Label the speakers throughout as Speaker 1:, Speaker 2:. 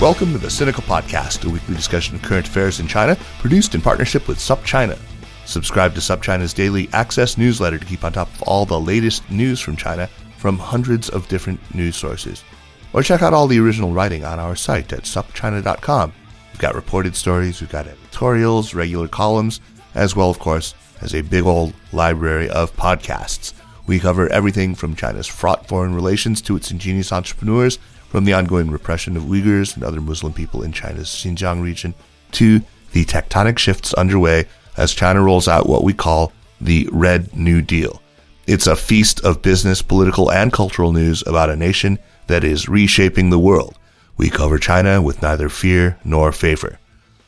Speaker 1: Welcome to the Sinica Podcast, a weekly discussion of current affairs in China, produced in partnership with SupChina. Subscribe to SupChina's daily access newsletter to keep on top of all the latest news from China from hundreds of different news sources. Or check out all the original writing on our site at supchina.com. We've got reported stories, we've got editorials, regular columns, as well, of course, as a big old library of podcasts. We cover everything from China's fraught foreign relations to its ingenious entrepreneurs from the ongoing repression of Uyghurs and other Muslim people in China's Xinjiang region to the tectonic shifts underway as China rolls out what we call the Red New Deal. It's a feast of business, political, and cultural news about a nation that is reshaping the world. We cover China with neither fear nor favor.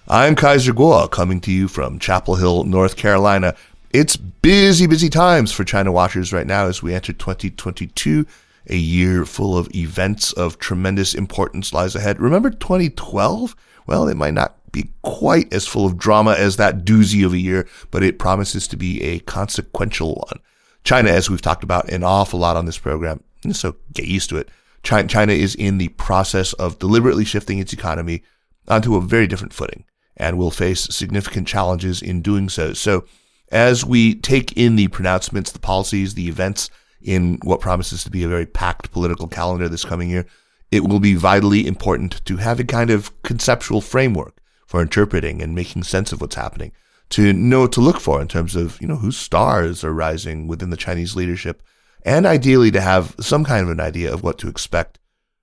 Speaker 1: I'm Kaiser Kuo, coming to you from Chapel Hill, North Carolina. It's busy, busy times for China watchers right now as we enter 2022 a year full of events of tremendous importance lies ahead. Remember 2012? Well, it might not be quite as full of drama as that doozy of a year, but it promises to be a consequential one. China, as we've talked about an awful lot on this program, so get used to it. China is in the process of deliberately shifting its economy onto a very different footing and will face significant challenges in doing so. So, as we take in the pronouncements, the policies, the events in what promises to be a very packed political calendar this coming year, it will be vitally important to have a kind of conceptual framework for interpreting and making sense of what's happening, to know what to look for in terms of, you know, whose stars are rising within the Chinese leadership, and ideally to have some kind of an idea of what to expect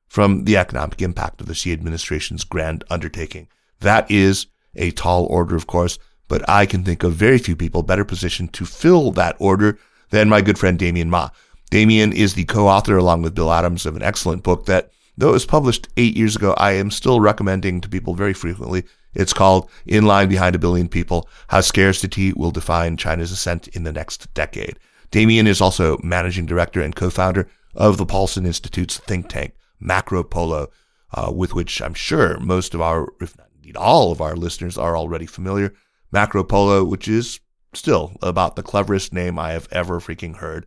Speaker 1: from the economic impact of the Xi administration's grand undertaking. That is a tall order, of course, but I can think of very few people better positioned to fill that order than my good friend Damien Ma. Damien is the co-author along with Bill Adams of an excellent book that, though it was published eight years ago, I am still recommending to people very frequently. It's called In Line Behind a Billion People, How Scarcity Will Define China's Ascent in the Next Decade. Damien is also managing director and co-founder of the Paulson Institute's think tank, MacroPolo, uh, with which I'm sure most of our, if not indeed all of our listeners are already familiar. MacroPolo, which is still about the cleverest name I have ever freaking heard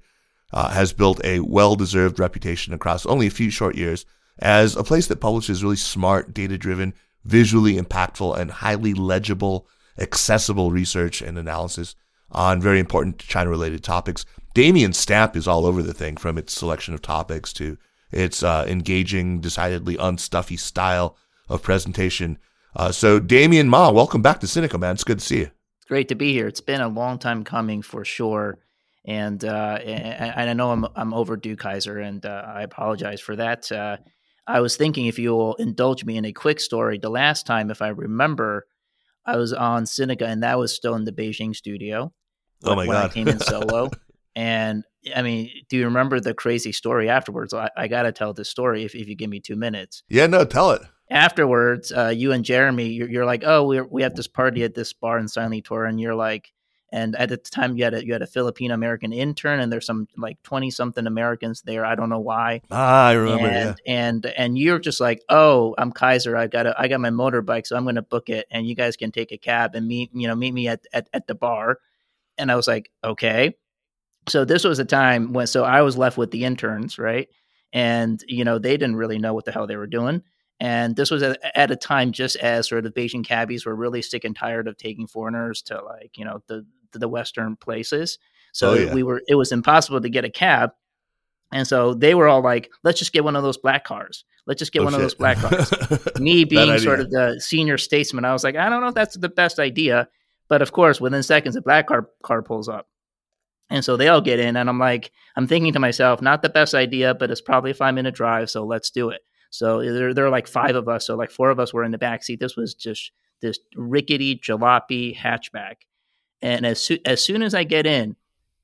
Speaker 1: uh, has built a well deserved reputation across only a few short years as a place that publishes really smart, data driven, visually impactful, and highly legible, accessible research and analysis on very important China related topics. Damien's stamp is all over the thing from its selection of topics to its uh, engaging, decidedly unstuffy style of presentation. Uh, so, Damien Ma, welcome back to Sinica, man. It's good to see you.
Speaker 2: It's great to be here. It's been a long time coming for sure and uh, and I know I'm I'm overdue, Kaiser, and uh, I apologize for that. Uh, I was thinking if you will indulge me in a quick story. The last time, if I remember, I was on Sinica, and that was still in the Beijing studio.
Speaker 1: Oh my
Speaker 2: when
Speaker 1: god!
Speaker 2: I came in solo, and I mean, do you remember the crazy story afterwards? I, I got to tell this story if if you give me two minutes.
Speaker 1: Yeah, no, tell it.
Speaker 2: Afterwards, uh, you and Jeremy, you're, you're like, oh, we we have this party at this bar in Sanlitun, and you're like and at the time you had a you had a Filipino American intern, and there's some like twenty something Americans there. I don't know why.
Speaker 1: Ah, I remember.
Speaker 2: And
Speaker 1: yeah.
Speaker 2: and and you're just like, oh, I'm Kaiser. I got a, I got my motorbike, so I'm going to book it, and you guys can take a cab and meet you know meet me at at, at the bar. And I was like, okay. So this was a time when so I was left with the interns, right? And you know they didn't really know what the hell they were doing. And this was at, at a time just as sort of Beijing cabbies were really sick and tired of taking foreigners to like you know the the western places. So
Speaker 1: Oh, yeah.
Speaker 2: we were it was impossible to get a cab. And so they were all like, let's just get one of those black cars. Let's just get
Speaker 1: Oh,
Speaker 2: one of those black cars. Me being sort of the senior statesman, I was like, I don't know if that's the best idea. But of course, within seconds, a black car car pulls up. And so they all get in, and I'm like, I'm thinking to myself, not the best idea, but it's probably a five minute drive, so let's do it. So there, there are like five of us, so like four of us were in the back seat. This was just this rickety jalopy hatchback. And as, soo- as soon as I get in,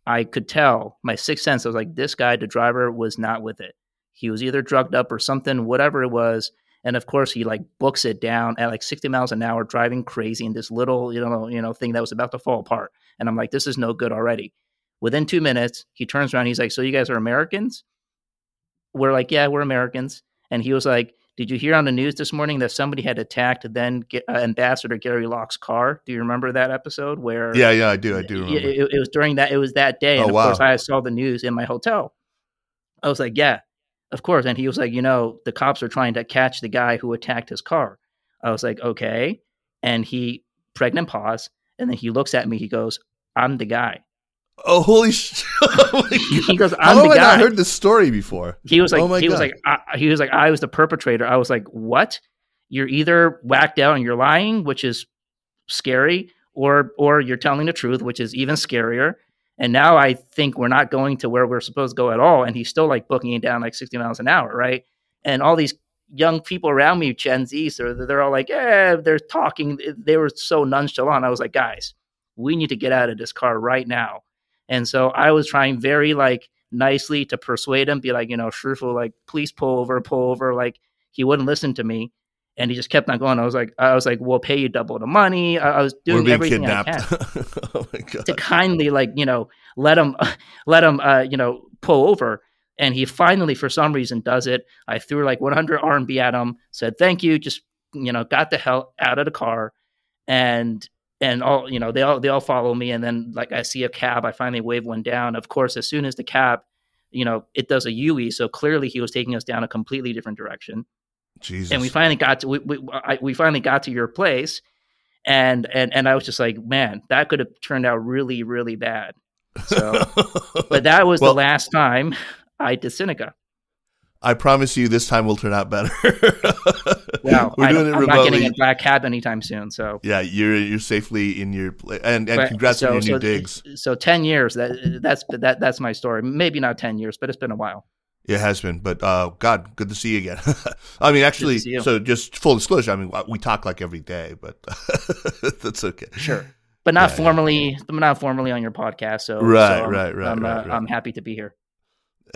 Speaker 2: I could tell my sixth sense. I was like, this guy, the driver, was not with it. He was either drugged up or something, whatever it was. And of course, he like books it down at like 60 miles an hour, driving crazy in this little, you know, you know, thing that was about to fall apart. And I'm like, this is no good already. Within two minutes, he turns around. He's like, "So you guys are Americans?" We're like, "Yeah, we're Americans." And he was like, "Did you hear on the news this morning that somebody had attacked then uh, Ambassador Gary Locke's car? Do you remember that episode where?"
Speaker 1: Yeah, yeah, I do. I do.
Speaker 2: It, it, it, was during that. It was that day, and
Speaker 1: oh,
Speaker 2: of
Speaker 1: wow.
Speaker 2: course, I saw the news in my hotel. I was like, "Yeah, of course." And he was like, "You know, the cops are trying to catch the guy who attacked his car." I was like, "Okay," and he pregnant pause, and then he looks at me. He goes, "I'm the guy."
Speaker 1: Oh holy shit! oh
Speaker 2: he goes,
Speaker 1: "I'm
Speaker 2: How
Speaker 1: the
Speaker 2: have
Speaker 1: I heard this story before?"
Speaker 2: He was like,
Speaker 1: oh
Speaker 2: he
Speaker 1: God.
Speaker 2: was like, I, he was like, I was the perpetrator. I was like, what? You're either whacked out and you're lying, which is scary, or or you're telling the truth, which is even scarier. And now I think we're not going to where we're supposed to go at all. And he's still like booking it down like 60 miles an hour, right? And all these young people around me, Gen Z, so they're all like, yeah, they're talking. They were so nonchalant. I was like, guys, we need to get out of this car right now. And so I was trying very like nicely to persuade him, be like, you know, Shifu, like, please pull over, pull over. Like he wouldn't listen to me. And he just kept on going. I was like, I was like, we'll pay you double the money. I, I was
Speaker 1: We're
Speaker 2: doing
Speaker 1: being
Speaker 2: everything
Speaker 1: kidnapped.
Speaker 2: I can
Speaker 1: oh my god!
Speaker 2: to kindly like you know let him let him uh, you know pull over and he finally for some reason does it i threw like 100 rmb at him said thank you just you know got the hell out of the car and and all you know they all they all follow me and then like i see a cab i finally wave one down of course as soon as the cab you know it does a ue so clearly he was taking us down a completely different direction
Speaker 1: Jesus.
Speaker 2: and we finally got to we we, I, we finally got to your place and and and i was just like man that could have turned out really really bad so but that was
Speaker 1: Well-
Speaker 2: the last time i did Sinica.
Speaker 1: I promise you, this time will turn out better.
Speaker 2: Well,
Speaker 1: We're doing it
Speaker 2: I'm not getting a black cab anytime soon. So
Speaker 1: Yeah, you're you're safely in your and and
Speaker 2: But-
Speaker 1: congrats
Speaker 2: so,
Speaker 1: on your
Speaker 2: so,
Speaker 1: new digs.
Speaker 2: So ten years. That that's that that's my story. Maybe not ten years, but it's been a while.
Speaker 1: It has been, but uh, God, good to see you again. I mean, actually, so just full disclosure. I mean, we talk like every day, but that's okay.
Speaker 2: Sure, but not
Speaker 1: Yeah, yeah.
Speaker 2: formally. Not formally on your podcast. So
Speaker 1: Right,
Speaker 2: so I'm-
Speaker 1: right, right,
Speaker 2: I'm, uh,
Speaker 1: right, right.
Speaker 2: I'm happy to be here.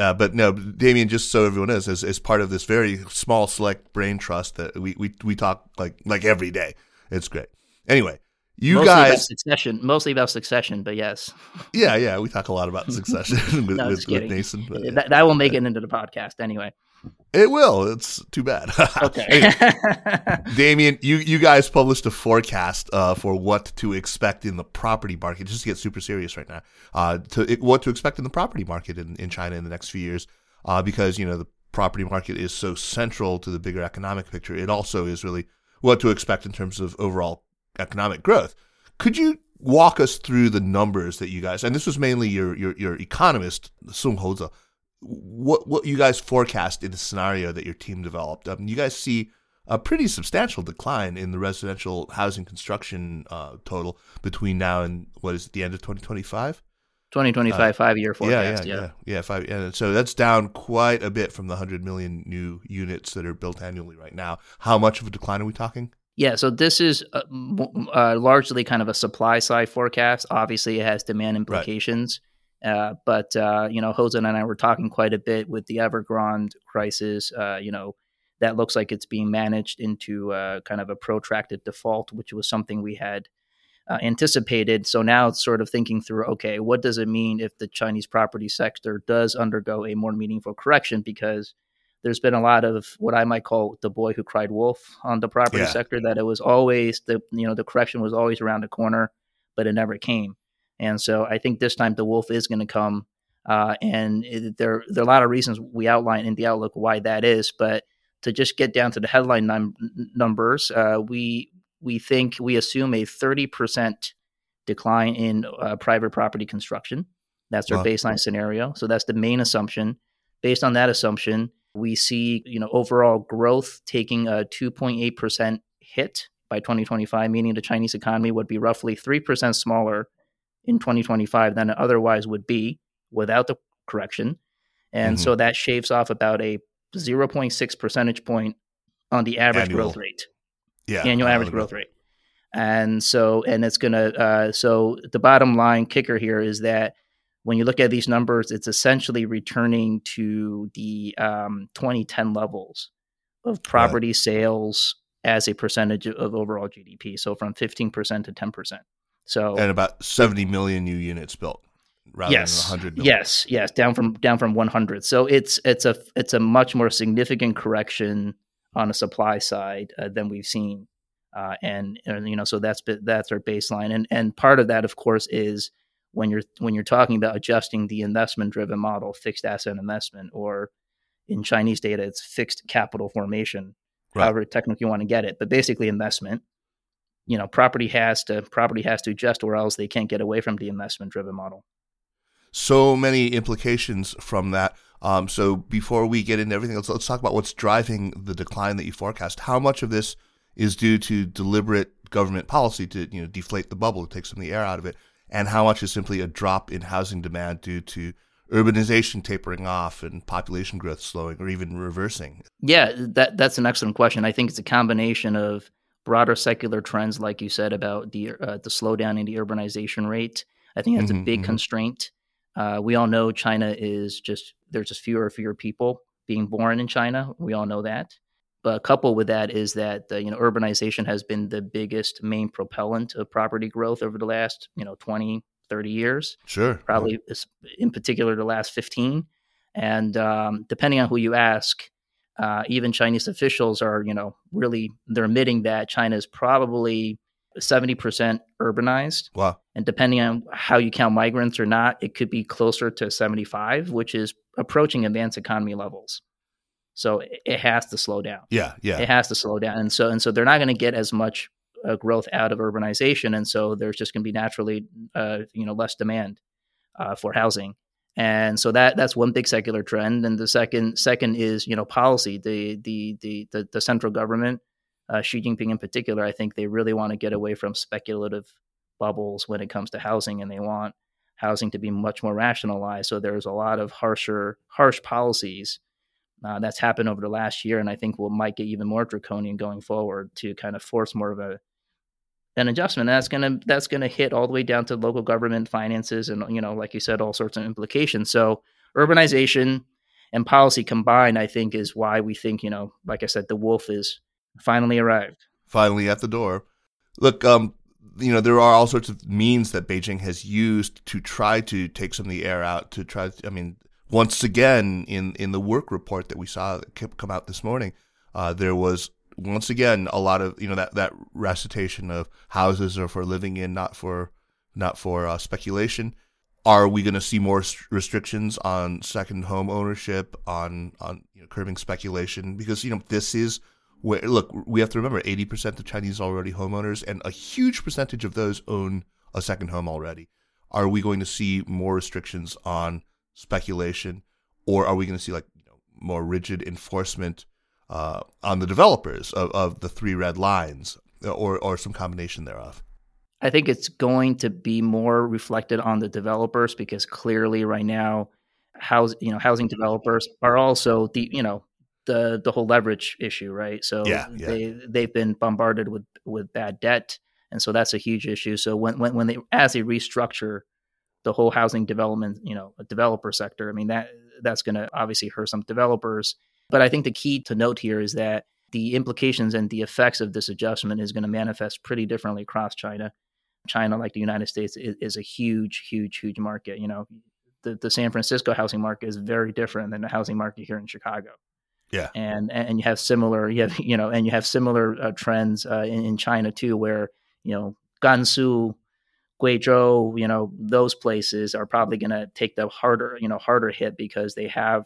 Speaker 1: Uh, but no, Damien, just so everyone knows, as, as part of this very small select brain trust that we, we, we talk like like every day. It's great. Anyway, you
Speaker 2: mostly about
Speaker 1: guys,
Speaker 2: succession. Mostly about succession, but yes,
Speaker 1: yeah, yeah, we talk a lot about succession with,
Speaker 2: No,
Speaker 1: with, with
Speaker 2: kidding.
Speaker 1: Nason. but yeah.
Speaker 2: that, that will make it into the podcast anyway.
Speaker 1: It will. It's too bad.
Speaker 2: Okay.
Speaker 1: Anyway, Damien, you, you guys published a forecast uh, for what to expect in the property market. Just to get super serious right now, uh, to what to expect in the property market in, in China in the next few years, uh, because you know the property market is so central to the bigger economic picture. It also is really what to expect in terms of overall economic growth. Could you walk us through the numbers that you guys, and this was mainly your your, your economist Song Houze, what what you guys forecast in the scenario that your team developed? Um, you guys see a pretty substantial decline in the residential housing construction uh, total between now and what is it, the end of 2025?
Speaker 2: 2025 five year
Speaker 1: Uh, Yeah,
Speaker 2: forecast.
Speaker 1: yeah, yeah, yeah. Five, and so that's down quite a bit from the 100 million new units that are built annually right now. How much of a decline are we talking?
Speaker 2: Yeah, so this is uh, uh, largely kind of a supply side forecast. Obviously, it has demand implications. Uh, but uh, you know, Houze and I were talking quite a bit with the Evergrande crisis. Uh, you know, that looks like it's being managed into uh, kind of a protracted default, which was something we had uh, anticipated. So now it's sort of thinking through, okay, what does it mean if the Chinese property sector does undergo a more meaningful correction? Because there's been a lot of what I might call the boy who cried wolf on the property
Speaker 1: Yeah.
Speaker 2: sector. That it was always the you know the correction was always around the corner, but it never came. And so I think this time the wolf is going to come. Uh, and it, there, there are a lot of reasons we outline in the outlook why that is. But to just get down to the headline num- numbers, uh, we we think we assume a 30% decline in uh, private property construction. That's our
Speaker 1: Wow.
Speaker 2: baseline scenario. So that's the main assumption. Based on that assumption, we see you know overall growth taking a 2.8% hit by 2025, meaning the Chinese economy would be roughly 3% smaller in 2025 than it otherwise would be without the correction. And
Speaker 1: Mhm.
Speaker 2: so that shaves off about a 0.6 percentage point on the average
Speaker 1: Annual.
Speaker 2: growth rate
Speaker 1: Yeah,
Speaker 2: annual average growth rate. And so, and it's gonna. Uh, so the bottom line kicker here is that when you look at these numbers, it's essentially returning to the um, 2010 levels of property right. sales as a percentage of overall GDP. So from 15% to 10%. So
Speaker 1: and about 70 million new units built rather yes, than 100 million.
Speaker 2: Yes, yes, down from down from 100. So it's it's a it's a much more significant correction on a supply side uh, than we've seen. Uh, and, and you know so that's that's our baseline and and part of that of course is when you're when you're talking about adjusting the investment driven model fixed asset investment or in chinese data it's fixed capital formation right. however technically you want to get it but basically investment you know property has to property has to adjust or else they can't get away from the investment driven model
Speaker 1: so many implications from that um, so before we get into everything else let's talk about what's driving the decline that you forecast how much of this is due to deliberate government policy to you know deflate the bubble to take some of the air out of it and how much is simply a drop in housing demand due to urbanization tapering off and population growth slowing or even reversing?
Speaker 2: Yeah, that that's an excellent question. I think it's a combination of broader secular trends, like you said about the uh, the slowdown in the urbanization rate. I think that's mm-hmm, a big mm-hmm. constraint. Uh, we all know China is just there's just fewer and fewer people being born in China. We all know that. But coupled with that is that uh, you know urbanization has been the biggest main propellant of property growth over the last you know 20 30 years.
Speaker 1: Sure.
Speaker 2: Probably yeah. in particular the last 15. And um, depending on who you ask, uh, even Chinese officials are, you know, really they're admitting that China is probably 70% urbanized.
Speaker 1: Wow.
Speaker 2: And depending on how you count migrants or not, it could be closer to 75, which is approaching advanced economy levels. So it has to slow down.
Speaker 1: Yeah, yeah.
Speaker 2: It has to slow down. And so and so they're not going to get as much uh, growth out of urbanization, and so there's just going to be naturally, uh, you know, less demand uh, for housing. And so that that's one big secular trend. And the second second is you know policy. The the the the, the central government, uh, Xi Jinping in particular, I think they really want to get away from speculative bubbles when it comes to housing, and they want housing to be much more rationalized. So there's a lot of harsher harsh policies uh, that's happened over the last year, and I think will might get even more draconian going forward to kind of force more of a an adjustment. That's gonna that's gonna hit all the way down to local government finances, and you know, like you said, all sorts of implications. So urbanization and policy combined, I think, is why we think you know, like I said, the wolf is finally arrived,
Speaker 1: finally at the door. Look, um, you know, there are all sorts of means that Beijing has used to try to take some of the air out. To try, I mean once again, in, in the work report that we saw come out this morning, uh, there was once again a lot of you know that that recitation of houses are for living in, not for not for uh, speculation. Are we going to see more restrictions on second home ownership, on on you know, curbing speculation? Because you know this is where look we have to remember eighty percent of Chinese are already homeowners, and a huge percentage of those own a second home already. Are we going to see more restrictions on speculation, or are we going to see like you know, more rigid enforcement uh, on the developers of, of the three red lines, or or some combination thereof?
Speaker 2: I think it's going to be more reflected on the developers because clearly right now, house you know housing developers are also the you know the the whole leverage issue, right? So
Speaker 1: yeah, yeah.
Speaker 2: they they've been bombarded with with bad debt, and so that's a huge issue. So when when when they as they restructure the whole housing development, you know, developer sector. I mean, that that's going to obviously hurt some developers. But I think the key to note here is that the implications and the effects of this adjustment is going to manifest pretty differently across China. China, like the United States, is, is a huge, huge, huge market. You know, the, the San Francisco housing market is very different than the housing market here in Chicago.
Speaker 1: Yeah,
Speaker 2: and and you have similar, you have you know, and you have similar uh, trends uh, in, in China too, where you know Gansu Guizhou, you know, those places are probably going to take the harder, you know, harder hit because they have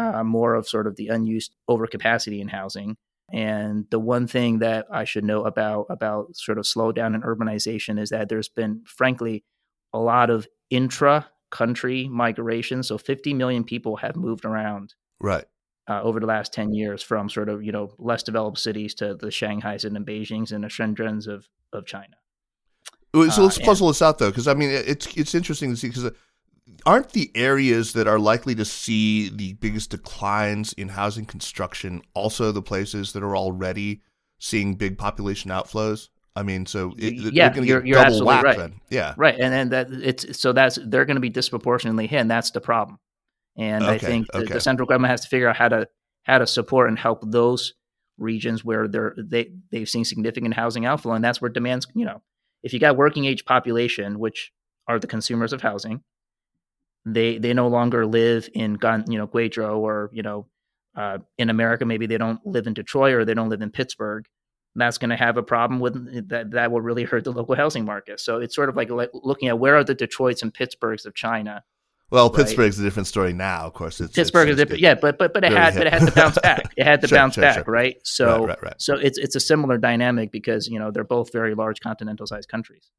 Speaker 2: uh, more of sort of the unused overcapacity in housing. And the one thing that I should know about about sort of slowdown in urbanization is that there's been, frankly, a lot of intra-country migration. So 50 million people have moved around,
Speaker 1: right,
Speaker 2: uh, over the last 10 years from sort of you know less developed cities to the Shanghai's and the Beijing's and the Shenzhen's of of China.
Speaker 1: So let's uh, puzzle and, this out though, because I mean it's it's interesting to see because uh, aren't the areas that are likely to see the biggest declines in housing construction also the places that are already seeing big population outflows? I mean, so it,
Speaker 2: yeah, you're,
Speaker 1: get
Speaker 2: you're
Speaker 1: double
Speaker 2: absolutely right.
Speaker 1: then. Yeah.
Speaker 2: Right, and then that it's so that's they're going to be disproportionately hit, and that's the problem. And I
Speaker 1: Okay,
Speaker 2: think the,
Speaker 1: okay.
Speaker 2: the central government has to figure out how to how to support and help those regions where they're they they've seen significant housing outflow, and that's where demands. You know, if you got working age population, which are the consumers of housing, they they no longer live in Gun, you know, Guizhou or you know, uh, in America maybe they don't live in Detroit or they don't live in Pittsburgh. That's going to have a problem with that. That will really hurt the local housing market. So it's sort of like, like looking at where are the Detroits and Pittsburghs of China.
Speaker 1: Well,
Speaker 2: Right.
Speaker 1: Pittsburgh's a different story now. Of course, it's
Speaker 2: Pittsburgh
Speaker 1: it's,
Speaker 2: is different, yeah, but but but it had but it had to bounce back. It had to
Speaker 1: Sure,
Speaker 2: bounce
Speaker 1: sure,
Speaker 2: back,
Speaker 1: sure.
Speaker 2: right? So
Speaker 1: right, right.
Speaker 2: so it's it's a similar dynamic because you know they're both very large continental sized countries.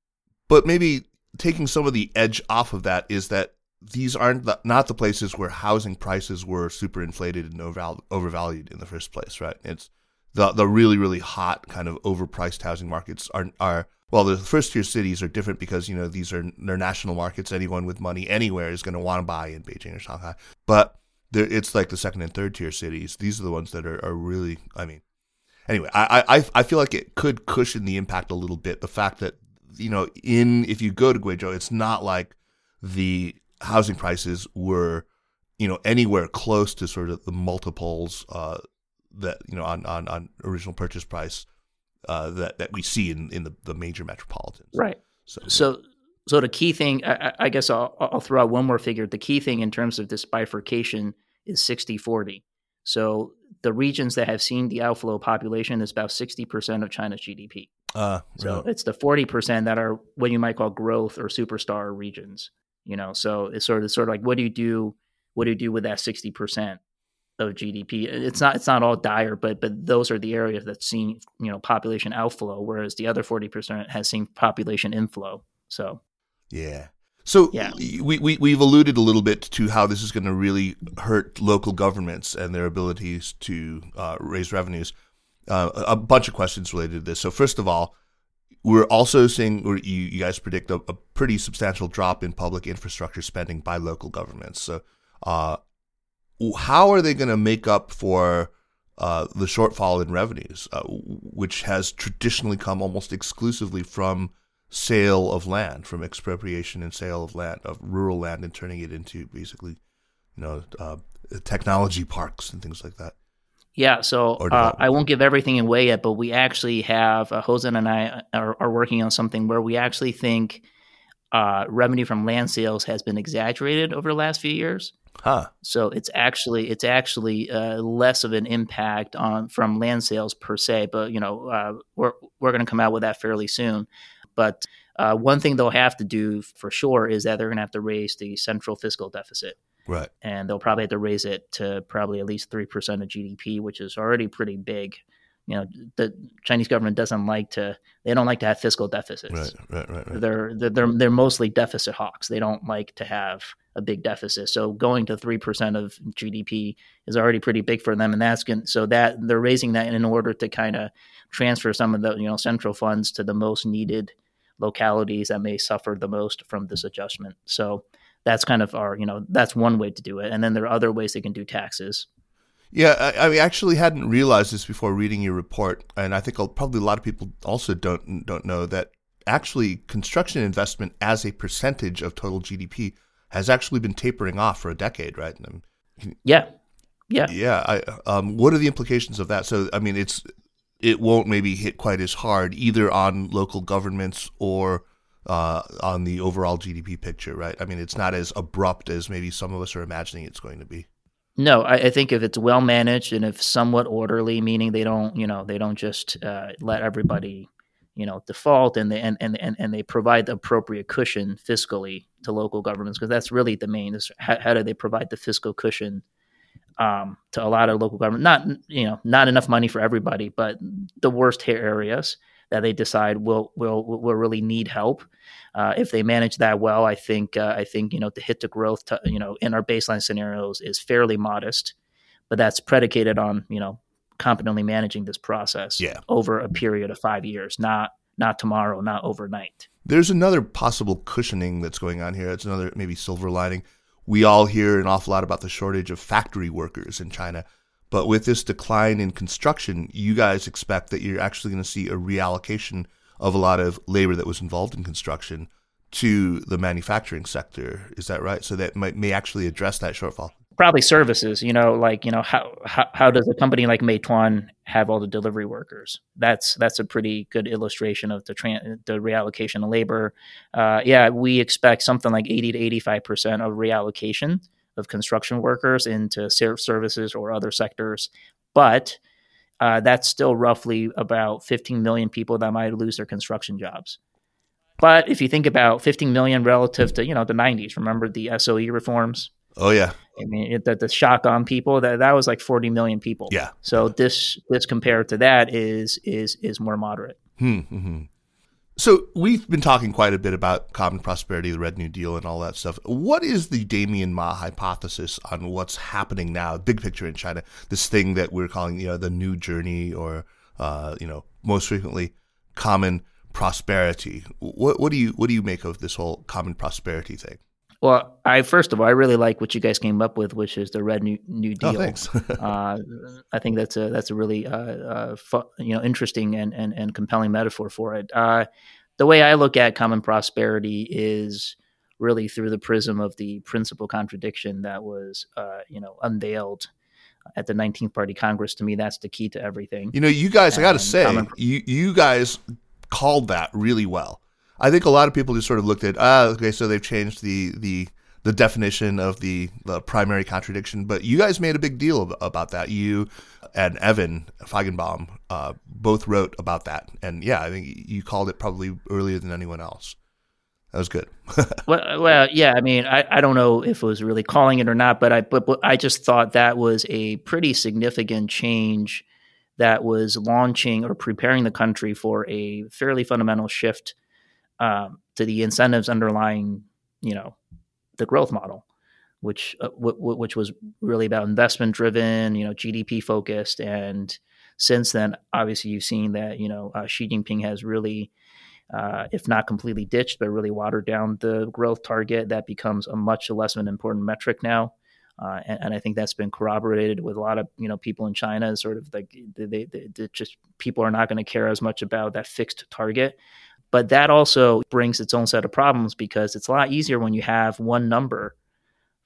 Speaker 1: But maybe taking some of the edge off of that is that these aren't the, not the places where housing prices were super inflated and overval- overvalued in the first place, right? It's the the really really hot kind of overpriced housing markets are are well the first tier cities are different because you know these are they're national markets. Anyone with money anywhere is going to want to buy in Beijing or Shanghai, but it's like the second and third tier cities. These are the ones that are, are really. I mean, anyway, I, I I feel like it could cushion the impact a little bit. The fact that you know, in if you go to Guizhou, it's not like the housing prices were, you know, anywhere close to sort of the multiples uh, that you know on, on, on original purchase price uh, that that we see in, in the, the major metropolitans.
Speaker 2: Right.
Speaker 1: So,
Speaker 2: So, so the key thing, I, I I guess I'll, I'll throw out one more figure. The key thing in terms of this bifurcation is 60 40. So the regions that have seen the outflow of population is about 60% of China's GDP.
Speaker 1: uh,
Speaker 2: So
Speaker 1: right.
Speaker 2: it's the 40% that are what you might call growth or superstar regions. You know, so it's sort of sort of like what do you do? What do you do with that 60% of GDP? It's not it's not all dire, but but those are the areas that seen you know population outflow, whereas the other 40% has seen population inflow. So
Speaker 1: Yeah. So
Speaker 2: Yeah.
Speaker 1: we, we we've alluded a little bit to how this is going to really hurt local governments and their abilities to uh, raise revenues. Uh, a bunch of questions related to this. So first of all, we're also seeing, or you, you guys predict a, a pretty substantial drop in public infrastructure spending by local governments. So, uh, how are they going to make up for uh, the shortfall in revenues, uh, which has traditionally come almost exclusively from sale of land, from expropriation and sale of land, of rural land, and turning it into basically, you know, uh, technology parks and things like that.
Speaker 2: Yeah, so uh. I won't give everything away yet, but we actually have uh, Houze and I are, are working on something where we actually think uh, revenue from land sales has been exaggerated over the last few years.
Speaker 1: Huh.
Speaker 2: So it's actually it's actually uh, less of an impact on from land sales per se, but you know uh, we're we're going to come out with that fairly soon. But uh, one thing they'll have to do for sure is that they're going to have to raise the central fiscal deficit
Speaker 1: Right.
Speaker 2: and they'll probably have to raise it to probably at least three percent of GDP, which is already pretty big. You know, the Chinese government doesn't like to; they don't like to have fiscal deficits.
Speaker 1: Right. Right. Right. Right.
Speaker 2: They're, they're they're they're mostly deficit hawks. They don't like to have a big deficit. So going to three percent of GDP is already pretty big for them, and that's going so that they're raising that in order to kind of transfer some of the you know central funds to the most needed localities that may suffer the most from this adjustment. So that's kind of our you know that's one way to do it, and then there are other ways they can do taxes.
Speaker 1: Yeah, I, I actually hadn't realized this before reading your report, and I think probably a lot of people also don't don't know that actually construction investment as a percentage of total GDP has actually been tapering off for a decade, right?
Speaker 2: Yeah, yeah.
Speaker 1: yeah, I, um, what are the implications of that? So, I mean, it's it won't maybe hit quite as hard either on local governments or uh, on the overall GDP picture, right? I mean, it's not as abrupt as maybe some of us are imagining it's going to be.
Speaker 2: No, I, I think if it's well managed and if somewhat orderly, meaning they don't, you know, they don't just uh, let everybody, you know, default and they and, and, and, and they provide the appropriate cushion fiscally to local governments because that's really the main is how, how do they provide the fiscal cushion um, to a lot of local government? Not you know, not enough money for everybody, but the worst hit areas that they decide will will will really need help. Uh, if they manage that well, I think uh, I think you know the hit to growth, to, you know, in our baseline scenarios is fairly modest, but that's predicated on you know competently managing this process
Speaker 1: Yeah.
Speaker 2: over a period of five years, not not tomorrow, not overnight.
Speaker 1: There's another possible cushioning that's going on here. It's another maybe silver lining. We all hear an awful lot about the shortage of factory workers in China. But with this decline in construction, you guys expect that you're actually going to see a reallocation of a lot of labor that was involved in construction to the manufacturing sector. Is that right? So that might, may actually address that shortfall.
Speaker 2: Probably services, you know, like you know how how, how does a company like Meituan have all the delivery workers? That's that's a pretty good illustration of the the reallocation of labor. Uh, yeah, we expect something like eighty to eighty five percent of reallocation of construction workers into services or other sectors, but uh, that's still roughly about 15 million people that might lose their construction jobs. But if you think about 15 million relative to you know the 90s, remember the SOE reforms?
Speaker 1: Oh yeah.
Speaker 2: I mean it, the, the shock on people that that was like 40 million people.
Speaker 1: Yeah.
Speaker 2: So this this compared to that is is is more moderate.
Speaker 1: Hmm, hmm So we've been talking quite a bit about common prosperity, the Red New Deal, and all that stuff. What is the Damien Ma hypothesis on what's happening now, big picture in China? This thing that we're calling, you know, the new journey, or uh, you know, most frequently, common prosperity. What what do you what do you make of this whole common prosperity thing?
Speaker 2: Well, I first of all, I really like what you guys came up with, which is the Red New, New
Speaker 1: Oh,
Speaker 2: Deal.
Speaker 1: thanks.
Speaker 2: uh, I think that's a that's a really uh, uh, fu- you know interesting and, and and compelling metaphor for it. Uh, the way I look at common prosperity is really through the prism of the principal contradiction that was uh, you know unveiled at the 19th Party Congress. To me, that's the key to everything.
Speaker 1: You know, you guys, I got to say,
Speaker 2: common-
Speaker 1: you you guys called that really well. I think a lot of people just sort of looked at, ah, okay, so they've changed the the the definition of the the primary contradiction, but you guys made a big deal ab- about that. You and Evan Feigenbaum uh, both wrote about that, and yeah, I think you called it probably earlier than anyone else. That was good.
Speaker 2: well, well, yeah. I mean, I, I don't know if it was really calling it or not, but I but, but I just thought that was a pretty significant change that was launching or preparing the country for a fairly fundamental shift um, to the incentives underlying, you know, the growth model, which uh, w- w- which was really about investment driven, you know, GDP focused, and since then, obviously, you've seen that you know uh, Xi Jinping has really uh, if not completely ditched, but really watered down the growth target. That becomes a much less of an important metric now. Uh, and, and, I think that's been corroborated with a lot of you know people in China. Sort of like they, they, they just people are not going to care as much about that fixed target. But that also brings its own set of problems because it's a lot easier when you have one number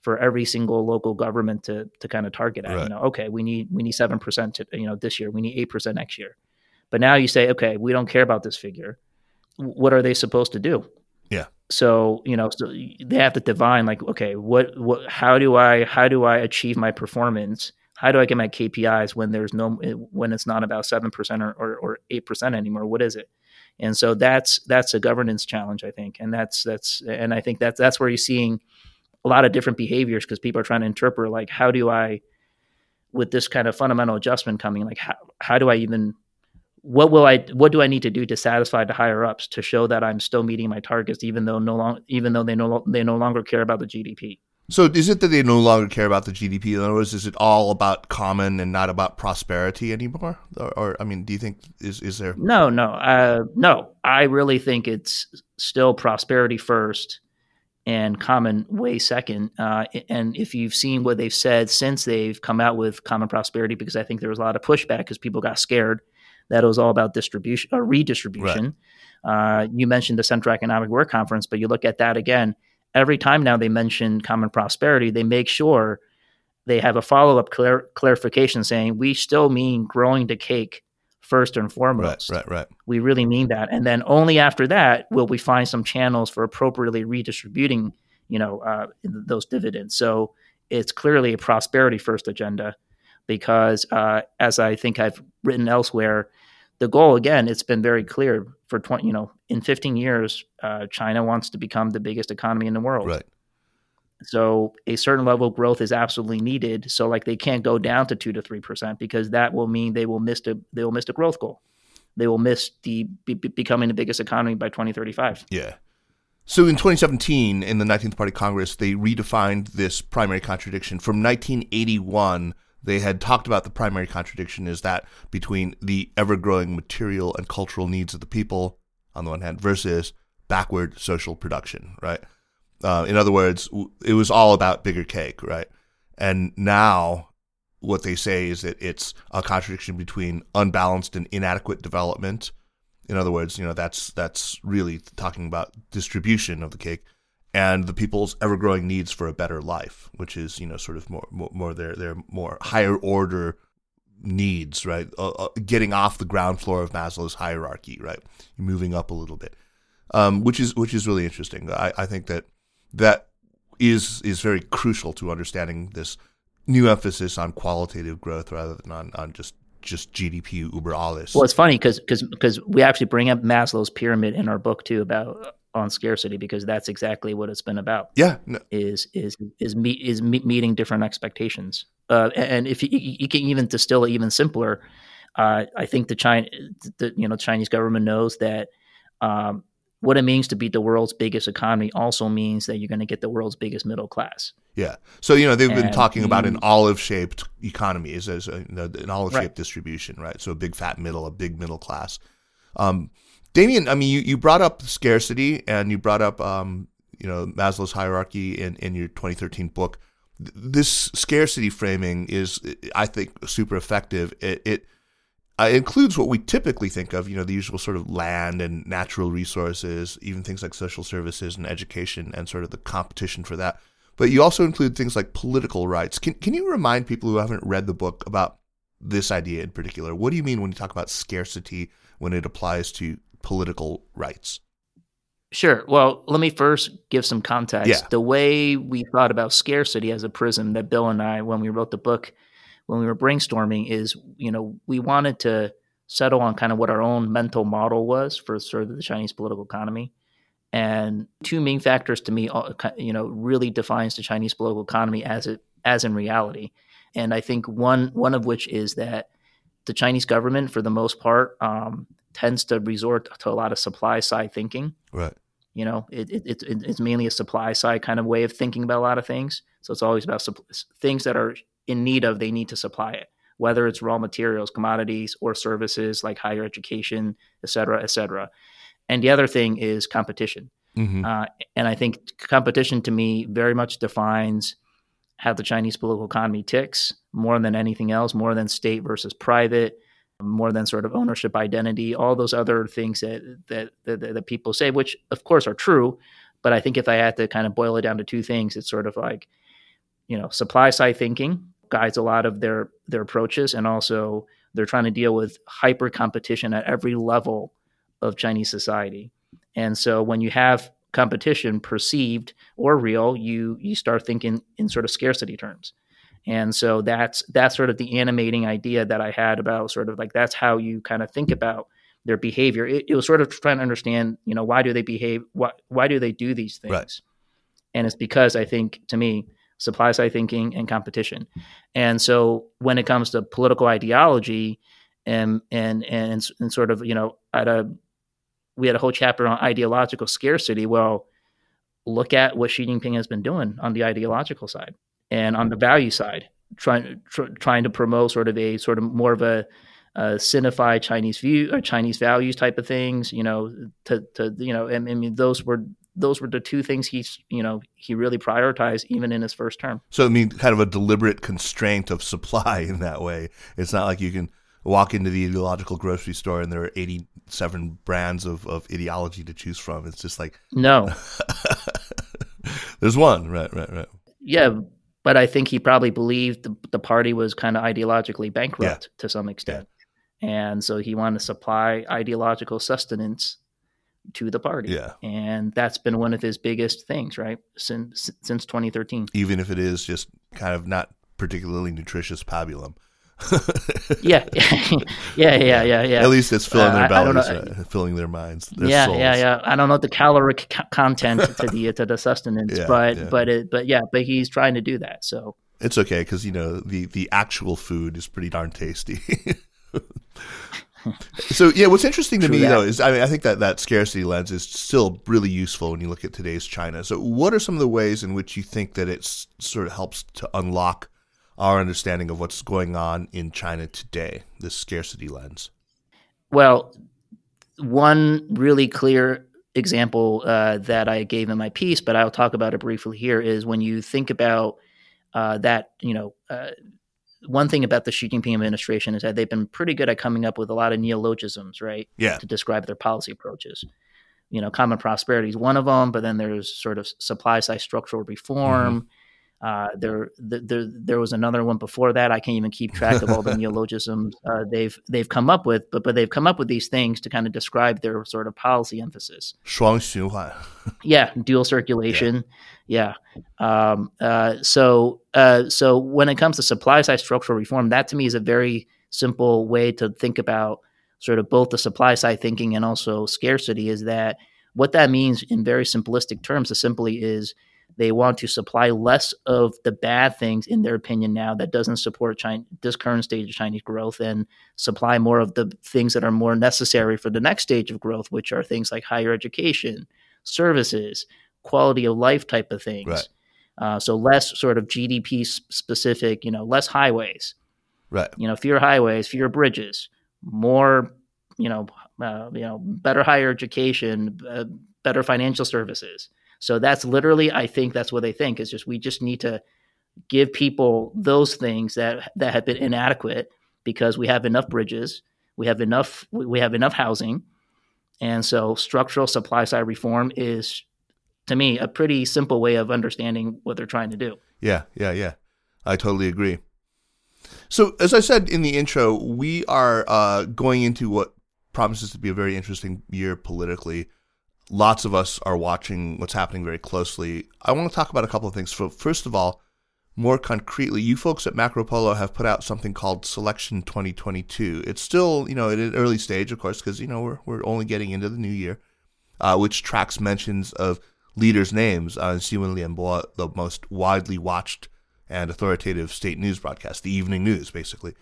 Speaker 2: for every single local government to to kind of target at.
Speaker 1: Right.
Speaker 2: You know, okay, we need we need seven percent you know this year, we need eight percent next year. But now you say, okay, we don't care about this figure what are they supposed to do?
Speaker 1: Yeah.
Speaker 2: So you know, so they have to divine like, okay, what, what, how do I, how do I achieve my performance? How do I get my KPIs when there's no, eh, when it's not about seven percent or or eight percent anymore? What is it? And so that's that's a governance challenge, I think, and that's that's and I think that's that's where you're seeing a lot of different behaviors because people are trying to interpret like, how do I, with this kind of fundamental adjustment coming, like how how do I even what will I what do I need to do to satisfy the higher ups to show that I'm still meeting my targets even though no long even though they no they no longer care about the GDP.
Speaker 1: So is it that they no longer care about the GDP? In other words, is it all about common and not about prosperity anymore? Or, or I mean, do you think is is there?
Speaker 2: No, no, uh, no. I really think it's still prosperity first and common way second. Uh, and if you've seen what they've said since they've come out with common prosperity, because I think there was a lot of pushback because people got scared that it was all about distribution or redistribution. Right. Uh, you mentioned the Central Economic Work Conference, but you look at that again. Every time now they mention common prosperity, they make sure they have a follow up clar- clarification saying we still mean growing the cake first and foremost.
Speaker 1: Right, right, right.
Speaker 2: We really mean that, and then only after that will we find some channels for appropriately redistributing, you know, uh, those dividends. So it's clearly a prosperity first agenda because uh, as I think I've written elsewhere, the goal again, it's been very clear for 20, you know, in 15 years, uh, China wants to become the biggest economy in the world.
Speaker 1: Right.
Speaker 2: So a certain level of growth is absolutely needed. So like they can't go down to two to three percent because that will mean they will miss the they will miss the growth goal. They will miss the be, becoming the biggest economy by 2035.
Speaker 1: Yeah. So in 2017, in the 19th Party Congress, they redefined this primary contradiction from 1981 they had talked about the primary contradiction is that between the ever growing material and cultural needs of the people on the one hand versus backward social production, right? Uh, in other words, it was all about bigger cake, right? And now what they say is that it's a contradiction between unbalanced and inadequate development In other words, you know that's that's really talking about distribution of the cake and the people's ever growing needs for a better life, which is you know sort of more more, more their their more higher order needs, right? Uh, uh, getting off the ground floor of Maslow's hierarchy, right? Moving up a little bit, um, which is which is really interesting. I, I think that that is is very crucial to understanding this new emphasis on qualitative growth rather than on, on just just GDP uber alles.
Speaker 2: Well, it's funny because because we actually bring up Maslow's pyramid in our book too about on scarcity because that's exactly what it's been about.
Speaker 1: Yeah, no.
Speaker 2: is is is meet is meet, meeting different expectations. Uh, and if you, you, can even distill it even simpler, uh, I think the China, the you know Chinese government knows that um, what it means to be the world's biggest economy also means that you're going to get the world's biggest middle class.
Speaker 1: Yeah. So you know they've and been talking about an olive-shaped economy as, as a, an olive-shaped right. distribution, right? So a big fat middle, a big middle class. Um, Damien, I mean, you, you brought up scarcity and you brought up, um, you know, Maslow's hierarchy in, in your 2013 book. This scarcity framing is, I think, super effective. It, it uh, includes what we typically think of, you know, the usual sort of land and natural resources, even things like social services and education and sort of the competition for that. But you also include things like political rights. Can, can you remind people who haven't read the book about this idea in particular? What do you mean when you talk about scarcity when it applies to political rights?
Speaker 2: Sure. Well, let me first give some context.
Speaker 1: Yeah.
Speaker 2: The way we thought about scarcity as a prism that Bill and I, when we wrote the book, when we were brainstorming, is you know we wanted to settle on kind of what our own mental model was for sort of the Chinese political economy. And two main factors to me, uh, you know, really defines the Chinese political economy as it as in reality. And I think one one of which is that the Chinese government, for the most part, um, tends to resort to a lot of supply side thinking.
Speaker 1: Right.
Speaker 2: You know, it, it, it, it's mainly a supply side kind of way of thinking about a lot of things. So it's always about supp- things that are in need of, they need to supply it, whether it's raw materials, commodities, or services like higher education, et cetera, et cetera. And the other thing is competition. Mm-hmm. Uh, and I think competition to me very much defines how the Chinese political economy ticks more than anything else, more than state versus private, more than sort of ownership identity, all those other things that, that that, that people say, which of course are true. But I think if I had to kind of boil it down to two things, it's sort of like, you know, supply side thinking guides a lot of their their approaches, and also they're trying to deal with hyper competition at every level of Chinese society. And so when you have competition perceived or real, you you start thinking in sort of scarcity terms. And so that's that's sort of the animating idea that I had about sort of like that's how you kind of think about their behavior. It, it was sort of trying to understand, you know, why do they behave? Why why do they do these things?
Speaker 1: Right.
Speaker 2: And it's because I think to me, supply side thinking and competition. And so when it comes to political ideology and and and, and sort of you know at a we had a whole chapter on ideological scarcity. Well, look at what Xi Jinping has been doing on the ideological side and on the value side, trying tr- trying to promote sort of a sort of more of a, sinified Chinese view or Chinese values type of things. You know, to to you know, I mean, those were those were the two things he's you know he really prioritized even in his first term.
Speaker 1: So I mean, kind of a deliberate constraint of supply in that way. It's not like you can walk into the ideological grocery store and there are 87 brands of, of ideology to choose from. It's just like
Speaker 2: no,
Speaker 1: there's one. Right, right, right.
Speaker 2: Yeah, but I think he probably believed the, the party was kind of ideologically bankrupt yeah. to some extent. Yeah. And so he wanted to supply ideological sustenance to the party.
Speaker 1: Yeah.
Speaker 2: And that's been one of his biggest things, right? Since since 2013.
Speaker 1: Even if it is just kind of not particularly nutritious pabulum.
Speaker 2: yeah, yeah, yeah, yeah, yeah.
Speaker 1: At least it's filling uh, their bellies, right? filling their minds. Their
Speaker 2: yeah,
Speaker 1: souls.
Speaker 2: yeah, yeah. I don't know the caloric content to the to the sustenance, yeah, but yeah. but it, but yeah, but he's trying to do that. So
Speaker 1: it's okay because you know the the actual food is pretty darn tasty. so yeah, what's interesting to True me that. though is I mean I think that that scarcity lens is still really useful when you look at today's China. So what are some of the ways in which you think that it sort of helps to unlock our understanding of what's going on in China today, this scarcity lens?
Speaker 2: Well, one really clear example uh, that I gave in my piece, but I'll talk about it briefly here, is when you think about uh, that, you know, uh, one thing about the Xi Jinping administration is that they've been pretty good at coming up with a lot of neologisms, right?
Speaker 1: Yeah.
Speaker 2: To describe their policy approaches. You know, common prosperity is one of them, but then there's sort of supply side structural reform. Mm-hmm. Uh, there, there, there was another one before that. I can't even keep track of all the neologisms uh, they've they've come up with, but but they've come up with these things to kind of describe their sort of policy emphasis.
Speaker 1: 双循环.
Speaker 2: yeah, dual circulation. Yeah. yeah. Um, uh, so uh, so when it comes to supply side structural reform, that to me is a very simple way to think about sort of both the supply side thinking and also scarcity. Is that what that means in very simplistic terms? Is simply is they want to supply less of the bad things, in their opinion, now that doesn't support China, this current stage of Chinese growth, and supply more of the things that are more necessary for the next stage of growth, which are things like higher education, services, quality of life type of things.
Speaker 1: Right.
Speaker 2: Uh, so less sort of GDP specific, you know, less highways.
Speaker 1: Right.
Speaker 2: You know, fewer highways, fewer bridges, more, you know, uh, you know, better higher education, uh, better financial services. So that's literally, I think that's what they think is just we just need to give people those things that that have been inadequate because we have enough bridges, we have enough we have enough housing, and so structural supply side reform is, to me, a pretty simple way of understanding what they're trying to do.
Speaker 1: Yeah, yeah, yeah. I totally agree. So, as I said in the intro, we are uh, going into what promises to be a very interesting year politically lots of us are watching what's happening very closely. I want to talk about a couple of things. First of all, more concretely, you folks at MacroPolo have put out something called Selection 2022. It's still, you know, at an early stage, of course, because, you know, we're, we're only getting into the new year, uh, which tracks mentions of leaders' names on Xinwen Lianbo, the most widely watched and authoritative state news broadcast, the evening news, basically.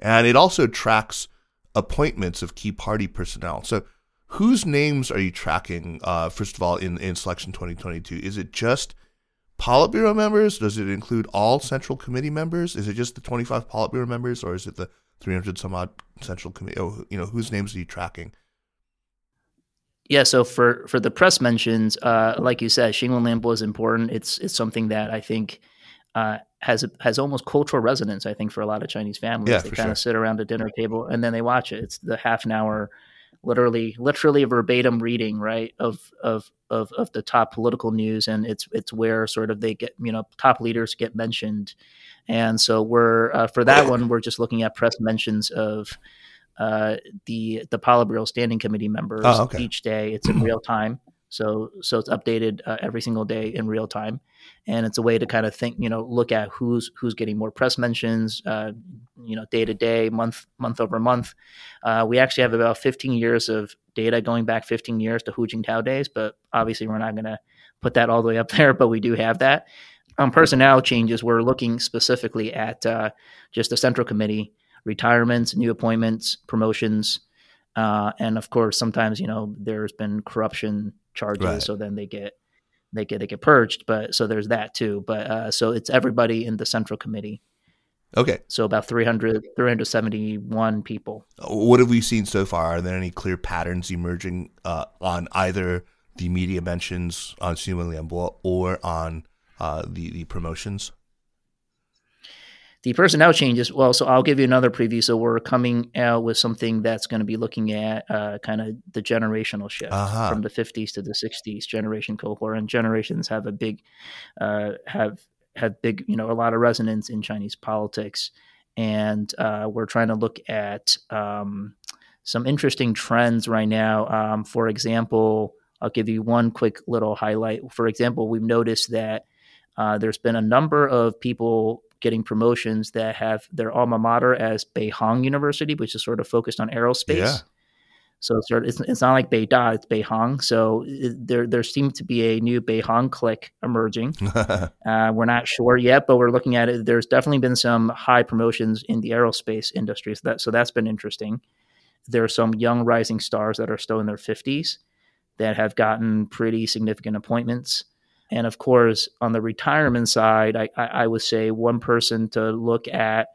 Speaker 1: And it also tracks appointments of key party personnel. So whose names are you tracking? Uh, first of all, in in selection 2022, is it just Politburo members? Does it include all Central Committee members? Is it just the 25 Politburo members, or is it the 300 some odd Central Committee? Oh, you know, whose names are you tracking?
Speaker 2: Yeah, so for for the press mentions, uh, like you said, Xinwen Lianbo is important. It's it's something that I think uh, has has almost cultural resonance. I think for a lot of Chinese families,
Speaker 1: yeah,
Speaker 2: they kind
Speaker 1: sure.
Speaker 2: of sit around a dinner table and then they watch it. It's the half an hour literally literally verbatim reading right of of of of the top political news and it's it's where sort of they get you know top leaders get mentioned and so we're uh, for that one we're just looking at press mentions of uh, the the Politburo Standing Committee members
Speaker 1: oh, okay.
Speaker 2: each day. It's in real time, so so it's updated uh, every single day in real time, and it's a way to kind of think, you know, look at who's who's getting more press mentions, uh, you know, day to day, month month over month. Uh, we actually have about 15 years of data going back 15 years to Hu Jintao days, but obviously we're not going to put that all the way up there, but we do have that. On personnel changes, we're looking specifically at uh, just the central committee, retirements, new appointments, promotions, uh, and of course, sometimes you know there's been corruption charges,
Speaker 1: Right.
Speaker 2: so then they get they get they get purged. But so there's that too. But uh, so it's everybody in the central committee.
Speaker 1: Okay.
Speaker 2: So about 300, 371 people.
Speaker 1: What have we seen so far? Are there any clear patterns emerging uh, on either the media mentions on Xinwen Lianbo or on uh, the, the promotions?
Speaker 2: The personnel changes. Well, so I'll give you another preview. So we're coming out with something that's going to be looking at uh, kind of the generational shift
Speaker 1: Uh-huh.
Speaker 2: from the 50s to the 60s generation cohort, and generations have a big uh, have have big you know a lot of resonance in Chinese politics, and uh, we're trying to look at um, some interesting trends right now. Um, for example, I'll give you one quick little highlight. For example, we've noticed that uh, there's been a number of people getting promotions that have their alma mater as Beihang University, which is sort of focused on aerospace.
Speaker 1: Yeah.
Speaker 2: So it's, sort of, it's, it's not like Beida, it's Beihang. So it, there there seems to be a new Beihang clique emerging. Uh, we're not sure yet, but we're looking at it. There's definitely been some high promotions in the aerospace industry, so that so that's been interesting. There are some young rising stars that are still in their 50s that have gotten pretty significant appointments. And of course, on the retirement side, I, I, I would say one person to look at.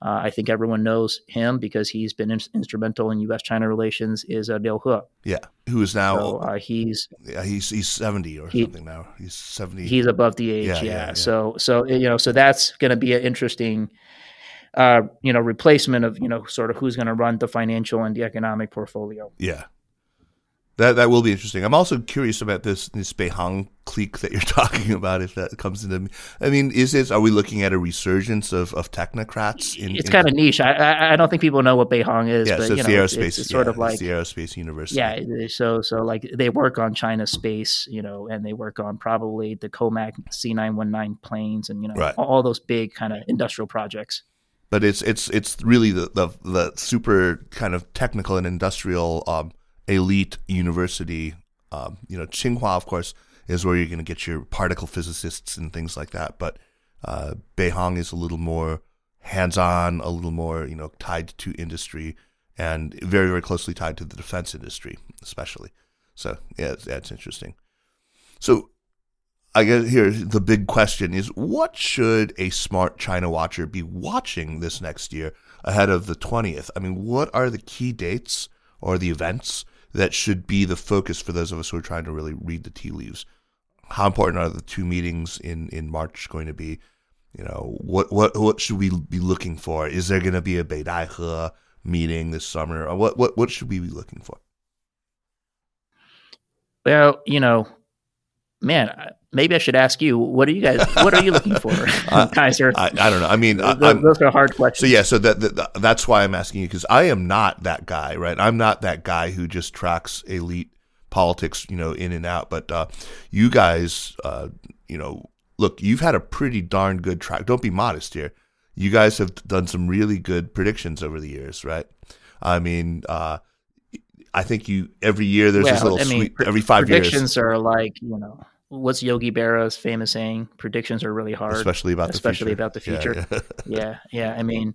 Speaker 2: Uh, I think everyone knows him because he's been in, instrumental in U.S.-China relations. Is uh, Liu He.
Speaker 1: yeah. Who is now,
Speaker 2: So uh, he's
Speaker 1: yeah, he's, he's 70 or
Speaker 2: he-
Speaker 1: something now. He's 70.
Speaker 2: he's above the age
Speaker 1: Yeah,
Speaker 2: yeah,
Speaker 1: yeah, yeah.
Speaker 2: so so you know so that's going to be an interesting uh, you know, replacement of you know, sort of who's going to run the financial and the economic portfolio.
Speaker 1: Yeah, that that will be interesting. I'm also curious about this this Beihang clique that you're talking about. If that comes into, I mean, is it? Are we looking at a resurgence of, of technocrats?
Speaker 2: In, it's in, kind of niche. I, I, don't think people know what Beihang is.
Speaker 1: Yeah,
Speaker 2: but,
Speaker 1: so
Speaker 2: it's
Speaker 1: the aerospace.
Speaker 2: It's, it's sort
Speaker 1: yeah,
Speaker 2: of like
Speaker 1: the aerospace university.
Speaker 2: Yeah, so so like they work on China space, you know, and they work on probably the Comac C919 planes, and you know,
Speaker 1: right.
Speaker 2: all those big kind of industrial projects
Speaker 1: but it's it's it's really the, the, the super kind of technical and industrial um, elite university um, you know, Tsinghua, of course, is where you're going to get your particle physicists and things like that. But uh, Beihang is a little more hands-on, a little more you know tied to industry, and very very closely tied to the defense industry, especially. So yeah, it's interesting. So I guess here the big question is: What should a smart China watcher be watching this next year ahead of the twentieth? I mean, what are the key dates or the events? That should be the focus for those of us who are trying to really read the tea leaves. How important are the two meetings in, in March going to be? You know, what what what should we be looking for? Is there going to be a Beidaihe meeting this summer? What what what should we be looking for?
Speaker 2: Well, you know, man, maybe I should ask you, what are you guys, what are you looking for, uh, Kaiser?
Speaker 1: I, I, don't know. I mean,
Speaker 2: those, those, are hard questions.
Speaker 1: So yeah, so that, that that's why I'm asking you because I am not that guy, right? I'm not that guy who just tracks elite politics, you know, in and out. But uh, you guys, uh, you know, look, you've had a pretty darn good track. Don't be modest here. You guys have done some really good predictions over the years, right? I mean, uh, I think you every year there's
Speaker 2: well,
Speaker 1: this little
Speaker 2: I mean,
Speaker 1: sweet every five
Speaker 2: predictions
Speaker 1: years.
Speaker 2: are like you know what's Yogi Berra's famous saying? Predictions are really hard,
Speaker 1: especially about
Speaker 2: especially
Speaker 1: the
Speaker 2: about the future.
Speaker 1: Yeah,
Speaker 2: yeah, yeah. yeah. I mean,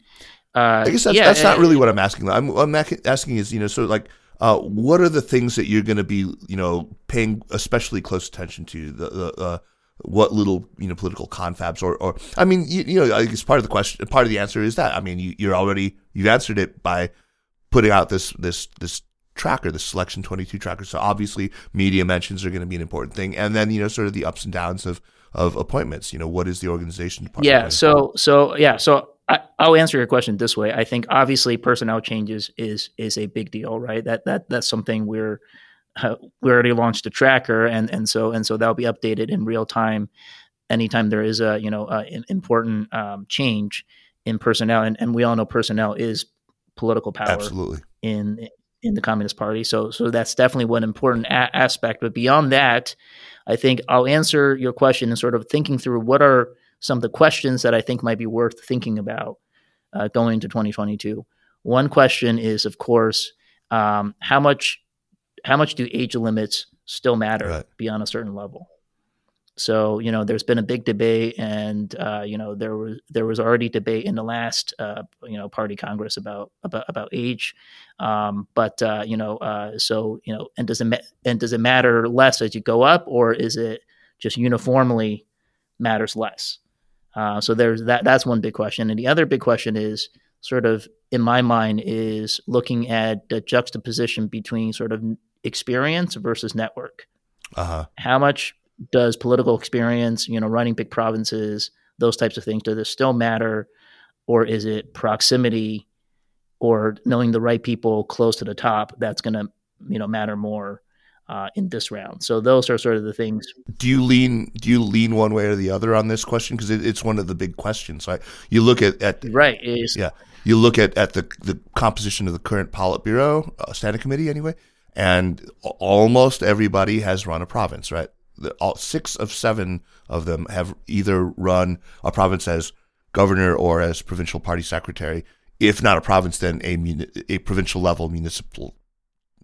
Speaker 2: uh,
Speaker 1: I guess that's
Speaker 2: yeah,
Speaker 1: that's not
Speaker 2: uh,
Speaker 1: really what I'm asking. I'm, I'm asking is you know so like. Uh, what are the things that you're going to be, you know, paying especially close attention to? The, the uh, what little you know political confabs or or I mean you, you know I guess part of the question part of the answer is that I mean you, you're already you've answered it by putting out this this this tracker, the selection 22 tracker. So obviously media mentions are going to be an important thing. And then, you know, sort of the ups and downs of, of appointments, you know, what is the organization department?
Speaker 2: Yeah. So, so yeah. So I, will answer your question this way. I think obviously personnel changes is, is a big deal, right? That, that, that's something we're, uh, we already launched a tracker and, and so, and so that'll be updated in real time. Anytime there is a, you know, uh, important um, change in personnel and, and we all know personnel is political power
Speaker 1: Absolutely.
Speaker 2: in in the Communist Party. So so that's definitely one important a- aspect. But beyond that, I think I'll answer your question and sort of thinking through what are some of the questions that I think might be worth thinking about uh, going into 2022. One question is, of course, um, how much how much do age limits still matter right. beyond a certain level? So you know, there's been a big debate, and uh, you know, there was there was already debate in the last uh, you know party congress about about about age, um, but uh, you know, uh, so you know, and does it ma- and does it matter less as you go up, or is it just uniformly matters less? Uh, so there's that. That's one big question, and the other big question is sort of in my mind is looking at the juxtaposition between sort of experience versus network.
Speaker 1: Uh-huh.
Speaker 2: How much does political experience, you know, running big provinces, those types of things, does it still matter, or is it proximity, or knowing the right people close to the top that's going to, you know, matter more uh, in this round? So those are sort of the things.
Speaker 1: Do you lean? Do you lean one way or the other on this question? Because it, it's one of the big questions. Right? You look at at
Speaker 2: right. Is,
Speaker 1: yeah. You look at, at the, the composition of the current Politburo, uh, standing committee anyway, and almost everybody has run a province, right? The, all, six of seven of them have either run a province as governor or as provincial party secretary. If not a province, then a a provincial level municipal,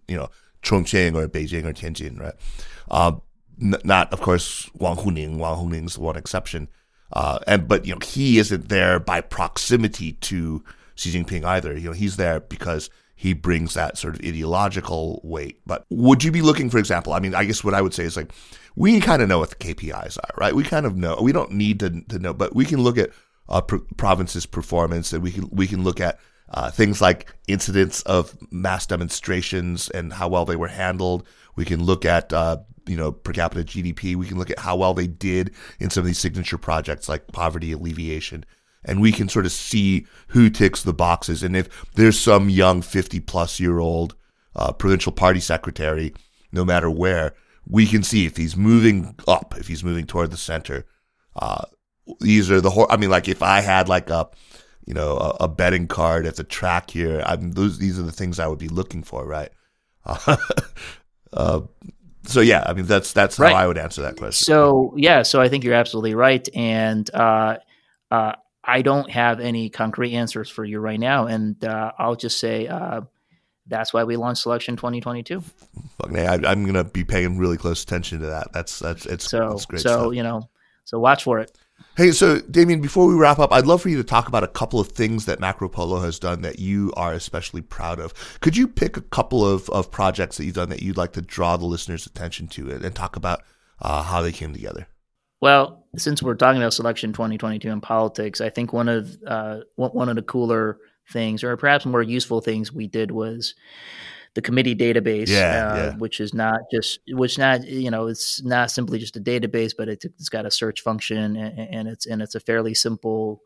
Speaker 1: you know, Chongqing or Beijing or Tianjin, right? Uh, n- not, of course, Wang Huning. Wang Huning's the one exception. Uh, and but you know he isn't there by proximity to Xi Jinping either. You know he's there because he brings that sort of ideological weight. But would you be looking, for example? I mean, I guess what I would say is like we kind of know what the KPIs are, right? We kind of know. We don't need to, to know, but we can look at a pro- province's performance, and we can we can look at uh, things like incidents of mass demonstrations and how well they were handled. We can look at uh, you know per capita GDP. We can look at how well they did in some of these signature projects like poverty alleviation. And we can sort of see who ticks the boxes. And if there's some young 50 plus year old uh, provincial party secretary, no matter where, we can see if he's moving up, if he's moving toward the center. Uh, these are the whole. I mean, like if I had like a, you know, a, a betting card at the track here, I mean, those these are the things I would be looking for, right? Uh, so yeah, I mean that's that's how I would answer that question.
Speaker 2: So yeah, so I think you're absolutely right, and uh, uh, I don't have any concrete answers for you right now, and uh, I'll just say uh, that's why we launched Selection 2022.
Speaker 1: Fuck, me. I, am gonna be paying really close attention to that. That's that's it's
Speaker 2: so
Speaker 1: it's great.
Speaker 2: So
Speaker 1: stuff.
Speaker 2: you know, so watch for it.
Speaker 1: Hey, so Damien, before we wrap up, I'd love for you to talk about a couple of things that MacroPolo has done that you are especially proud of. Could you pick a couple of, of projects that you've done that you'd like to draw the listeners' attention to and, and talk about uh, how they came together?
Speaker 2: Well, since we're talking about selection 2022 in politics, I think one of uh, one of the cooler things, or perhaps more useful things we did was the committee database,
Speaker 1: yeah,
Speaker 2: uh,
Speaker 1: yeah.
Speaker 2: which is not just which not you know it's not simply just a database, but it's, it's got a search function and, and, it's and it's a fairly simple,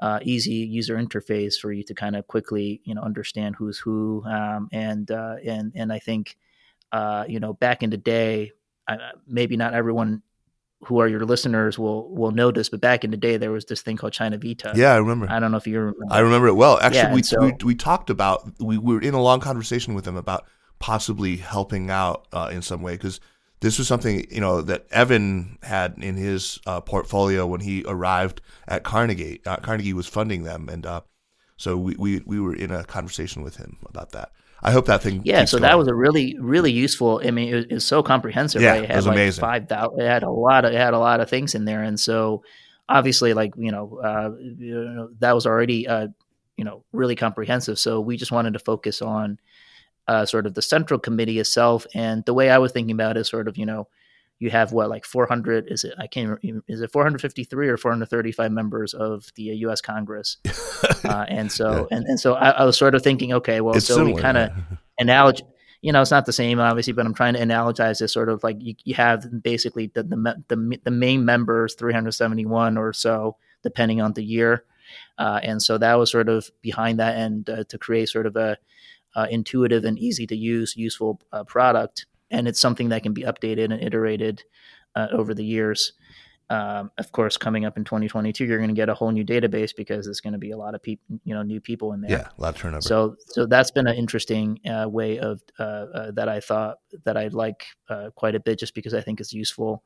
Speaker 2: uh, easy user interface for you to kind of quickly you know understand who's who. Um, and uh, and and I think uh, you know back in the day, maybe not everyone who are your listeners will will know this, but back in the day there was this thing called China Vitae.
Speaker 1: Yeah, I remember.
Speaker 2: I don't know if you remember.
Speaker 1: I remember it well. Actually,
Speaker 2: Yeah,
Speaker 1: we,
Speaker 2: so-
Speaker 1: we we talked about we, we were in a long conversation with him about possibly helping out uh, in some way because this was something you know that Evan had in his uh, portfolio when he arrived at Carnegie. Uh, Carnegie was funding them, and uh, so we, we we were in a conversation with him about that. I hope that thing.
Speaker 2: Yeah, so
Speaker 1: going.
Speaker 2: that was a really, really useful. I mean, it was, it so comprehensive.
Speaker 1: Yeah,
Speaker 2: right?
Speaker 1: it
Speaker 2: had
Speaker 1: was
Speaker 2: like
Speaker 1: amazing.
Speaker 2: Five thousand. It had a lot of. It had a lot of things in there, and so obviously, like you know, uh, you know that was already, uh, you know, really comprehensive. So we just wanted to focus on uh, sort of the central committee itself, and the way I was thinking about it is sort of, you know, you have what like 400 is it i can't remember is it 453 or 435 members of the u.s congress? Uh, and so and, and so I, I was sort of thinking okay well
Speaker 1: It's
Speaker 2: so
Speaker 1: similar,
Speaker 2: we kind of
Speaker 1: yeah.
Speaker 2: analogy you know it's not the same obviously but i'm trying to analogize this sort of like you, you have basically the, the the the main members 371 or so depending on the year. Uh, and so that was sort of behind that and uh, to create sort of a uh, intuitive and easy to use useful uh, product and it's something that can be updated and iterated uh, over the years um, of course coming up in 2022 you're going to get a whole new database because there's going to be a lot of people you know new people in there
Speaker 1: yeah, a lot of turnover.
Speaker 2: so, so that's been an interesting uh, way of uh, uh, that I thought that I like uh, quite a bit, just because I think it's useful.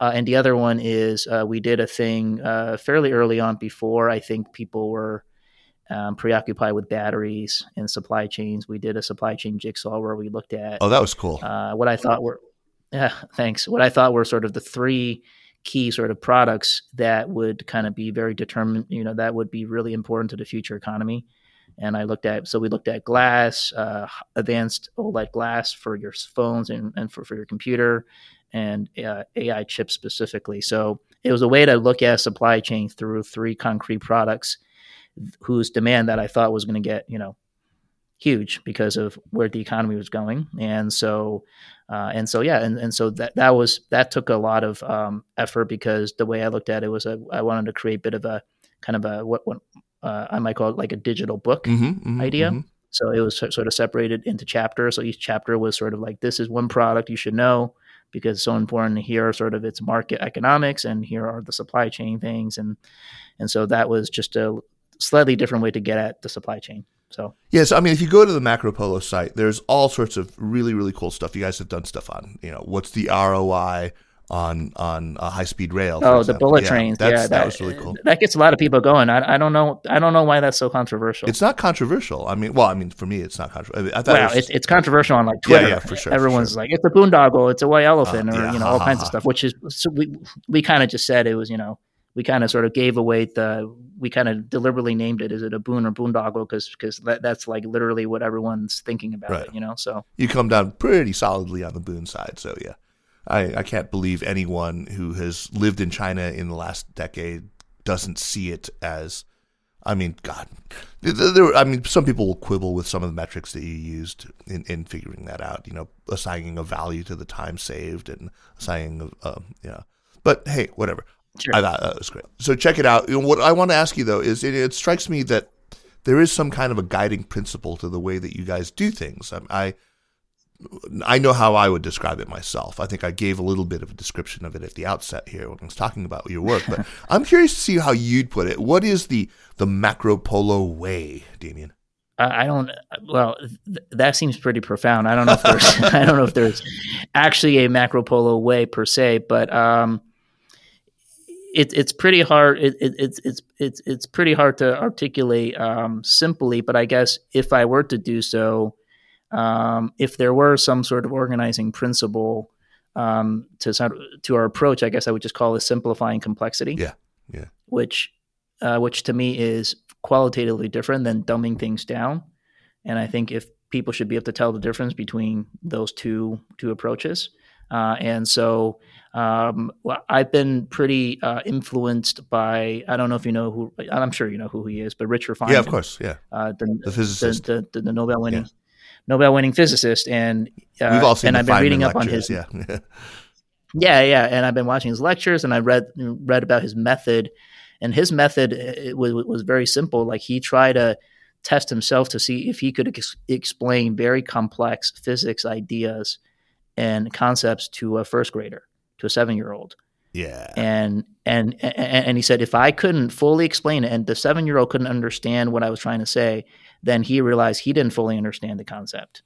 Speaker 2: Uh, and the other one is uh, we did a thing uh, fairly early on before I think people were um, preoccupied with batteries and supply chains. We did a supply chain jigsaw where we looked at
Speaker 1: oh, that was cool.
Speaker 2: uh, what I thought were, yeah, thanks. What I thought were sort of the three key sort of products that would kind of be very determined, you know, that would be really important to the future economy. And I looked at, so we looked at glass, uh, advanced OLED glass for your phones and, and for, for your computer, and uh, AI chips specifically. So it was a way to look at supply chain through three concrete products whose demand that I thought was going to get, you know, huge because of where the economy was going. And so, uh, and so, yeah, and, and so that, that was, that took a lot of um, effort because the way I looked at it was a, I wanted to create a bit of a kind of a, what, what uh, I might call it like a digital book
Speaker 1: Mhm, mhm,
Speaker 2: idea.
Speaker 1: mhm.
Speaker 2: So it was sort of separated into chapters. So each chapter was sort of like, this is one product you should know because it's so important. Here are sort of its market economics and here are the supply chain things. And, and so that was just a slightly different way to get at the supply chain. So
Speaker 1: Yes, I mean, if you go to the MacroPolo site, there's all sorts of really, really cool stuff. You guys have done stuff on, you know, what's the ROI on on a high speed rail? for
Speaker 2: Oh, the bullet
Speaker 1: Yeah,
Speaker 2: trains.
Speaker 1: That's,
Speaker 2: yeah,
Speaker 1: that, was really cool.
Speaker 2: That gets a lot of people going. I, I don't know. I don't know why that's so controversial.
Speaker 1: It's not controversial. I mean, well, I mean, for me, it's not controversial. I thought it
Speaker 2: well,
Speaker 1: was
Speaker 2: it's, it's controversial on like Twitter.
Speaker 1: yeah, for sure, for
Speaker 2: Everyone's
Speaker 1: sure.
Speaker 2: like, it's a boondoggle, it's a white elephant,
Speaker 1: Uh,
Speaker 2: or
Speaker 1: yeah,
Speaker 2: you know,
Speaker 1: ha,
Speaker 2: all
Speaker 1: ha,
Speaker 2: kinds
Speaker 1: ha.
Speaker 2: of stuff. Which is so we we kind of just said it was, you know, we kind of sort of gave away the we kind of deliberately named it. Is it a boon or boondoggle? Because because that, that's like literally what everyone's thinking about
Speaker 1: Right.
Speaker 2: it. You know, so
Speaker 1: you come down pretty solidly on the boon side. So yeah, I, I can't believe anyone who has lived in China in the last decade doesn't see it as. I mean, God, there, I mean, some people will quibble with some of the metrics that you used in, in figuring that out. You know, assigning a value to the time saved and assigning, a, um, know, but hey, whatever. Sure. I thought that was great. So check it out. You know, what I want to ask you though is it, it, strikes me that there is some kind of a guiding principle to the way that you guys do things. I, I I know how I would describe it myself. I think I gave a little bit of a description of it at the outset here when I was talking about your work, but I'm curious to see how you'd put it. What is the the MacroPolo way, Damien?
Speaker 2: I don't. Well, th- that seems pretty profound. I don't know if there's. I don't know if there's actually a MacroPolo way per se, but um, it's it's pretty hard. It, it, it's it's it's it's pretty hard to articulate um, simply. But I guess if I were to do so, um, if there were some sort of organizing principle um, to to our approach, I guess I would just call it simplifying complexity.
Speaker 1: Yeah, yeah.
Speaker 2: Which, uh, which to me is qualitatively different than dumbing things down. And I think if people should be able to tell the difference between those two two approaches. Uh, and so um, well, I've been pretty uh, influenced by I don't know if you know who I'm sure you know who he is, but Richard Feynman.
Speaker 1: Yeah, of course. Yeah,
Speaker 2: uh, the, the physicist, the, the, the Nobel winning yeah. Nobel winning physicist, and
Speaker 1: uh, we've all seen.
Speaker 2: And I've
Speaker 1: been
Speaker 2: reading
Speaker 1: lectures,
Speaker 2: up on his.
Speaker 1: Yeah.
Speaker 2: yeah, yeah, and I've been watching his lectures, and I read read about his method, and his method was was very simple. Like he tried to test himself to see if he could ex- explain very complex physics ideas and concepts to a first grader, to a seven year old.
Speaker 1: Yeah.
Speaker 2: And, and and and he said if I couldn't fully explain it and the 7-year-old couldn't understand what I was trying to say, then he realized he didn't fully understand the concept.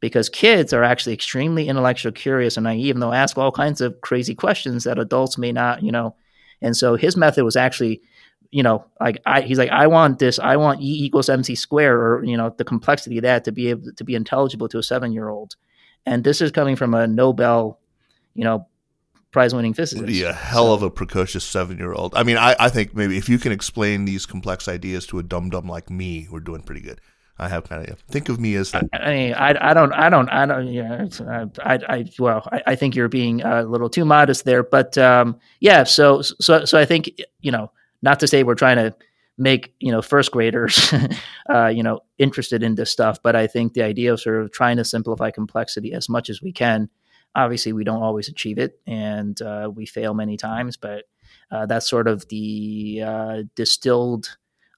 Speaker 2: Because kids are actually extremely intellectual curious and naive and they'll ask all kinds of crazy questions that adults may not, you know. And so his method was actually you know, like I, he's like, I want this, I want E equals MC square, or you know, the complexity of that to be able to be intelligible to a seven year old. And this is coming from a Nobel, you know, prize winning physicist.
Speaker 1: Be a hell so. of a precocious seven year old. I mean, I, I think maybe if you can explain these complex ideas to a dum dum like me, we're doing pretty good. I have kind of think of me as.
Speaker 2: I, I mean, I, I don't, I don't, I don't. Yeah, I, I, well, I, I think you're being a little too modest there, but um, yeah. So, so, so I think you know, not to say we're trying to make you know first graders uh, you know interested in this stuff but i think the idea of sort of trying to simplify complexity as much as we can obviously we don't always achieve it and uh, we fail many times but uh, that's sort of the uh, distilled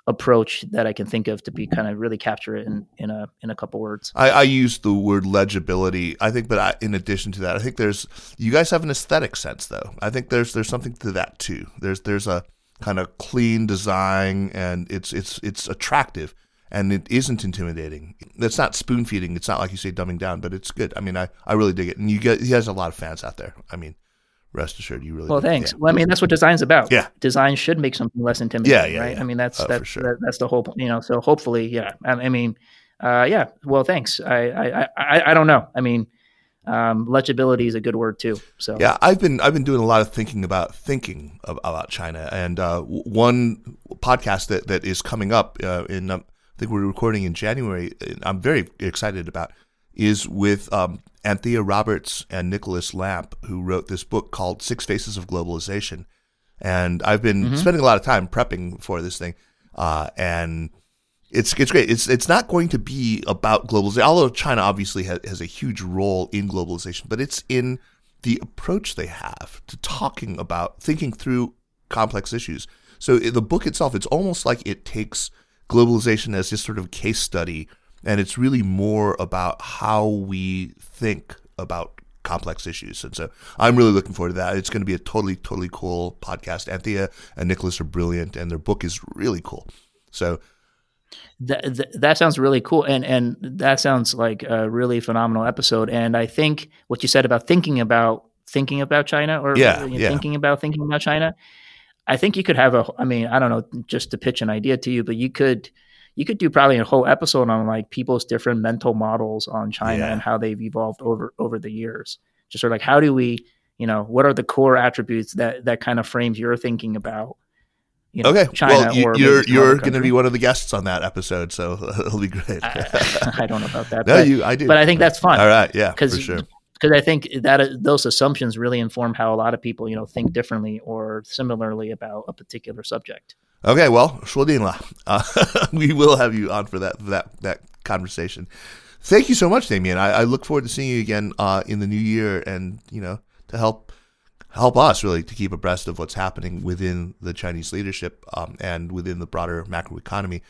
Speaker 2: approach that I can think of to be kind of really capture it in, in a in a couple words.
Speaker 1: I, I use the word legibility. I think, but I, in addition to that, I think there's you guys have an aesthetic sense though. I think there's there's something to that too. There's there's a kind of clean design and it's it's it's attractive and it isn't intimidating. It's not spoon feeding. It's not like you say dumbing down, but it's good. I mean, I, I really dig it, and you get he has a lot of fans out there. I mean, rest assured, you really.
Speaker 2: Well, thanks. Yeah. Well, I mean, that's what design's about.
Speaker 1: Yeah,
Speaker 2: design should make something less intimidating.
Speaker 1: Yeah, yeah,
Speaker 2: right.
Speaker 1: Yeah.
Speaker 2: I mean, that's
Speaker 1: oh,
Speaker 2: that's
Speaker 1: sure.
Speaker 2: that, that's the whole. You know, so hopefully, yeah. I, I mean, uh, yeah. Well, thanks. I, I I I don't know. I mean, um, legibility is a good word too. So
Speaker 1: yeah, I've been I've been doing a lot of thinking about thinking about China, and uh, one podcast that, that is coming up uh, in um, I think we're recording in January. I'm very excited about is with um, Anthea Roberts and Nicolas Lamp, who wrote this book called Six Faces of Globalization, and I've been mm-hmm. spending a lot of time prepping for this thing, uh, and it's it's great. It's it's not going to be about globalization, although China obviously has, has a huge role in globalization, but it's in the approach they have to talking about thinking through complex issues. So the book itself, it's almost like it takes globalization as just sort of case study, and it's really more about how we think about complex issues. And so I'm really looking forward to that. It's going to be a totally, totally cool podcast. Anthea and Nicholas are brilliant, and their book is really cool. So
Speaker 2: that, that sounds really cool and and that sounds like a really phenomenal episode and i think what you said about thinking about thinking about china or
Speaker 1: yeah, yeah.
Speaker 2: thinking about thinking about china i think you could have a i mean i don't know just to pitch an idea to you but you could you could do probably a whole episode on like people's different mental models on china
Speaker 1: yeah.
Speaker 2: and how they've evolved over over the years just sort of like how do we you know what are the core attributes that that kind of frames your thinking about you know,
Speaker 1: okay.
Speaker 2: China
Speaker 1: well, you,
Speaker 2: or
Speaker 1: you're you're going to be one of the guests on that episode, so it'll be great.
Speaker 2: I, I don't know about that.
Speaker 1: no,
Speaker 2: but,
Speaker 1: you, I do.
Speaker 2: But I think that's fun.
Speaker 1: All right, yeah, for sure.
Speaker 2: Because I think that those assumptions really inform how a lot of people, you know, think differently or similarly about a particular subject.
Speaker 1: Okay, well, uh, we will have you on for that that that conversation. Thank you so much, Damien. I, I look forward to seeing you again uh, in the new year, and you know, to help help us really to keep abreast of what's happening within the Chinese leadership um, and within the broader macroeconomy.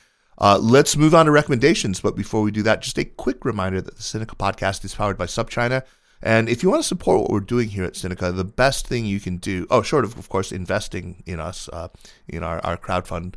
Speaker 1: Uh, let's move on to recommendations. But before we do that, just a quick reminder that the Sinica podcast is powered by SupChina. And if you want to support what we're doing here at Sinica, the best thing you can do, oh, short of, of course, investing in us, uh, in our, our crowdfund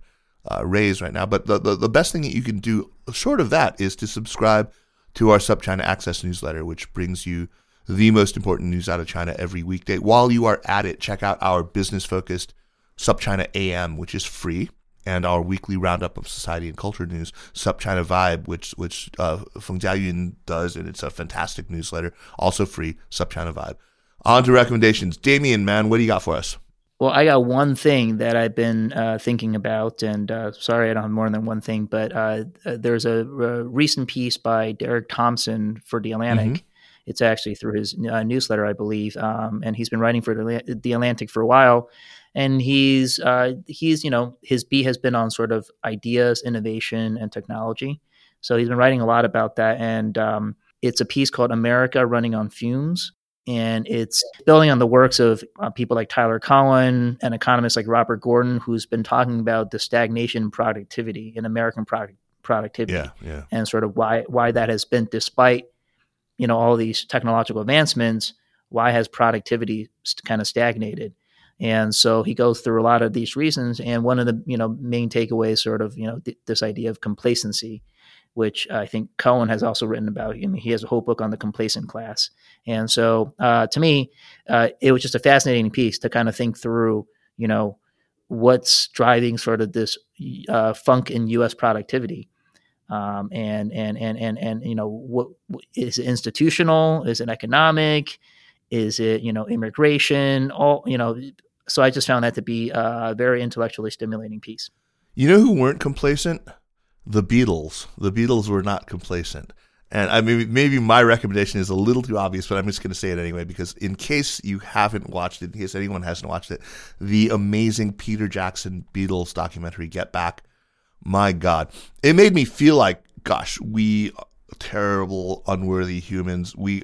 Speaker 1: uh, raise right now, but the, the, the best thing that you can do, short of that, is to subscribe to our SupChina Access newsletter, which brings you the most important news out of China every weekday. While you are at it, check out our business focused SupChina AM, which is free and our weekly roundup of society and culture news, SupChina Vibe, which which uh, Feng Jiayun does, and it's a fantastic newsletter, also free. SupChina Vibe. On to recommendations. Damien, man, what do you got for us?
Speaker 2: Well, I got one thing that I've been uh, thinking about, and uh, sorry, I don't have more than one thing, but uh, uh there's a, a, recent piece by Derek Thompson for The Atlantic. Mm-hmm. It's actually through his uh, newsletter, I believe, um, and he's been writing for The Atlantic for a while and he's uh, he's you know his beat has been on sort of ideas, innovation, and technology. So he's been writing a lot about that, and um, it's a piece called "America Running on Fumes." And it's building on the works of uh, people like Tyler Cowen and economists like Robert Gordon, who's been talking about the stagnation in productivity in American product productivity,
Speaker 1: yeah, yeah.
Speaker 2: and sort of why why that has been, despite you know all these technological advancements, why has productivity kind of stagnated? And so he goes through a lot of these reasons. And one of the you know main takeaways, sort of you know th- this idea of complacency, which I think Cowen has also written about. I mean, he has a whole book on the complacent class. And so uh, to me, uh, it was just a fascinating piece to kind of think through, you know, what's driving sort of this uh, funk in U.S. productivity. Um, and and and and and you know what is it institutional? Is it economic? Is it you know immigration? All you know so I just found that to be a very intellectually stimulating piece.
Speaker 1: You know who weren't complacent? The Beatles. The Beatles were not complacent. And I mean, maybe my recommendation is a little too obvious, but I'm just going to say it anyway because in case you haven't watched it, in case anyone hasn't watched it, the amazing Peter Jackson Beatles documentary Get Back. My God, it made me feel like, gosh, we terrible, unworthy humans. We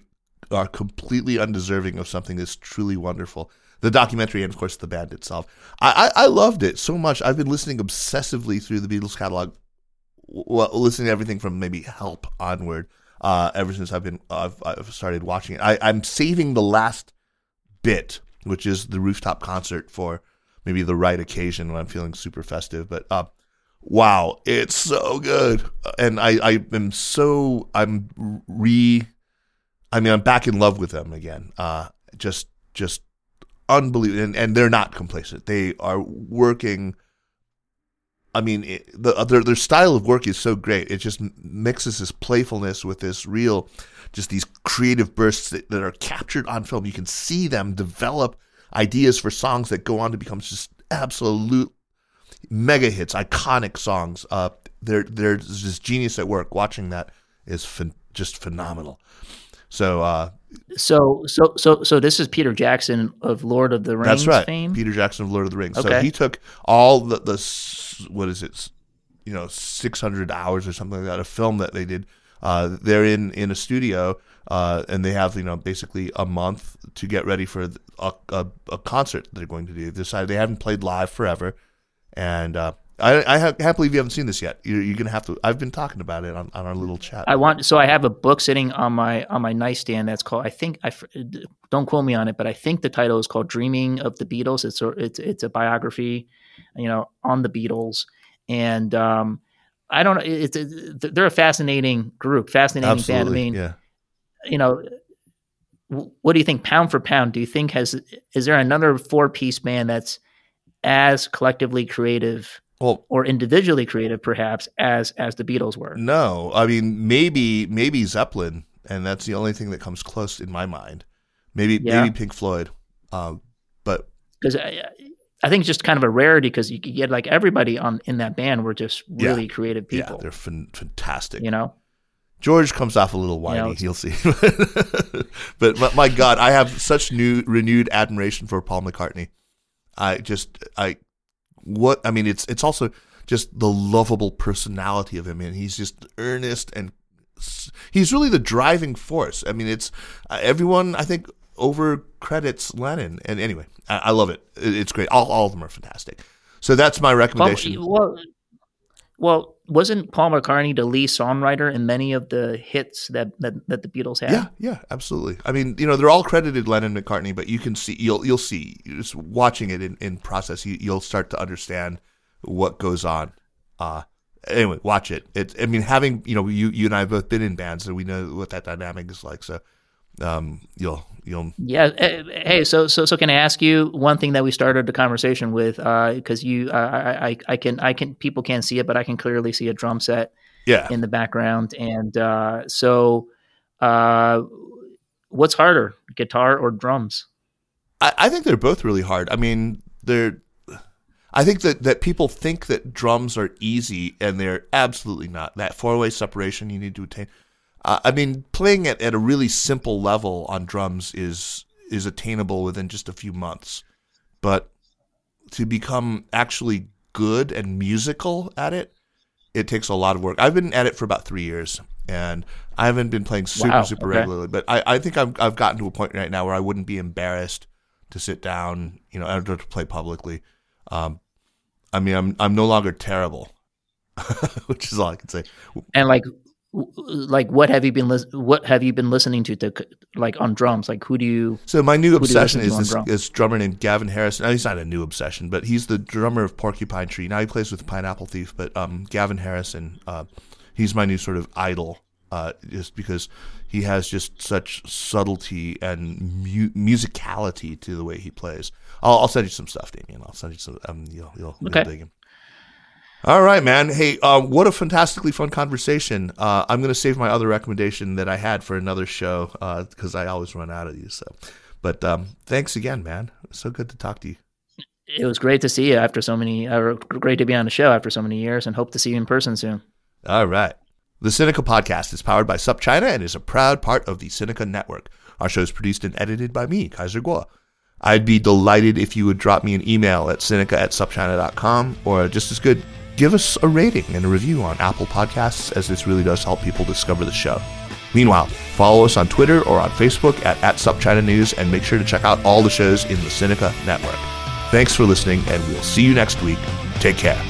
Speaker 1: are completely undeserving of something that's truly wonderful the documentary and of course the band itself. I, I, I loved it so much. I've been listening obsessively through the Beatles catalog, well, listening to everything from maybe Help onward. Uh, ever since I've been I've, I've started watching it, I, I'm saving the last bit, which is the rooftop concert for maybe the right occasion when I'm feeling super festive. But uh, wow, it's so good, and I I am so I'm re, I mean I'm back in love with them again. Uh, just just unbelievable, and, and they're not complacent. They are working. I mean, it, the, their their style of work is so great. It just mixes this playfulness with this real, just these creative bursts that, that are captured on film. You can see them develop ideas for songs that go on to become just absolute mega hits, iconic songs. Uh, there, there's just genius at work. Watching that is ph- just phenomenal. So, uh,
Speaker 2: so, so, so, so this is Peter Jackson of Lord of the Rings.
Speaker 1: That's right,
Speaker 2: fame?
Speaker 1: Peter Jackson of Lord of the Rings.
Speaker 2: Okay.
Speaker 1: So he took all the the what is it, you know, six hundred hours or something like that, a film that they did. Uh, they're in in a studio, uh, and they have you know basically a month to get ready for a, a, a concert they're going to do. They decided they haven't played live forever, and uh, I, I can't believe you haven't seen this yet. You're, you're, gonna have to. I've been talking about it on, on our little chat.
Speaker 2: I want so I have a book sitting on my on my nightstand that's called. I think I don't quote me on it, but I think the title is called "Dreaming of the Beatles." It's a, it's it's a biography, you know, on the Beatles, and um, I don't know. It's it, they're a fascinating group, fascinating
Speaker 1: Absolutely,
Speaker 2: band. I mean,
Speaker 1: yeah.
Speaker 2: you know, what do you think, pound for pound? Do you think has is there another four piece band that's as collectively creative?
Speaker 1: well,
Speaker 2: or individually creative, perhaps as as the Beatles were.
Speaker 1: No, I mean maybe maybe Zeppelin, and that's the only thing that comes close in my mind. Maybe yeah. maybe Pink Floyd, um, but
Speaker 2: because I, I, think it's just kind of a rarity because you get like everybody on in that band were just really
Speaker 1: yeah.
Speaker 2: creative people.
Speaker 1: Yeah, they're fantastic.
Speaker 2: You know.
Speaker 1: George comes off a little whiny. You know, You'll see, but my, my God, I have such new renewed admiration for Paul McCartney. I just I what I mean, it's it's also just the lovable personality of him, and he's just earnest and he's really the driving force. I mean, it's uh, everyone. I think over credits Lennon. And anyway, I, I love it. it. It's great. All, all of them are fantastic. So that's my recommendation.
Speaker 2: Well, well, well, wasn't Paul McCartney the lead songwriter in many of the hits that, that, that the Beatles had?
Speaker 1: Yeah, yeah, absolutely. I mean, you know, they're all credited Lennon McCartney, but you can see you'll you'll see just watching it in, in process, you, you'll start to understand what goes on. Uh anyway, watch it. It I mean, having you know, you you and I have both been in bands, so we know what that dynamic is like. So um, you'll you'll
Speaker 2: yeah. Eh, hey, so so so can I ask you one thing that we started the conversation with? Because uh, you, uh, I, I I can I can people can't see it, but I can clearly see a drum set.
Speaker 1: Yeah.
Speaker 2: In the background, and uh, so, uh, what's harder, guitar or drums?
Speaker 1: I, I think they're both really hard. I mean, they're. I think that, that people think that drums are easy, and they're absolutely not. That four way separation you need to attain uh, I mean, playing it at a really simple level on drums is is attainable within just a few months, but to become actually good and musical at it, it takes a lot of work. I've been at it for about three years, and I haven't been playing super wow, super okay. regularly. But I, I think I've I've gotten to a point right now where I wouldn't be embarrassed to sit down, you know, to play publicly. Um, I mean, I'm I'm no longer terrible, which is all I can say.
Speaker 2: And like, like what have you been lis- what have you been listening to to like on drums? Like who do you
Speaker 1: so my new obsession is this, this drummer named gavin harrison. Now, he's not a new obsession but he's the drummer of porcupine tree. Now he plays with pineapple thief but um, gavin harrison uh, he's my new sort of idol uh, just because he has just such subtlety and mu- musicality to the way he plays. I'll, I'll, send you some stuff Damien. I'll send you some um, you'll, you'll,
Speaker 2: okay.
Speaker 1: you'll dig him all right, man. Hey, uh, what a fantastically fun conversation. Uh, I'm going to save my other recommendation that I had for another show because uh, I always run out of these. So, but um, thanks again, man. So good to talk to you.
Speaker 2: It was great to see you after so many. Uh, great to be on the show after so many years, and hope to see you in person soon.
Speaker 1: All right. The Sinica Podcast is powered by SupChina and is a proud part of the Sinica Network. Our show is produced and edited by me, Kaiser Kuo. I'd be delighted if you would drop me an email at sinica at supchina.com or just as good, give us a rating and a review on Apple Podcasts, as this really does help people discover the show. Meanwhile, follow us on Twitter or on Facebook at, at SupChina News and make sure to check out all the shows in the Sinica Network. Thanks for listening, and we'll see you next week. Take care.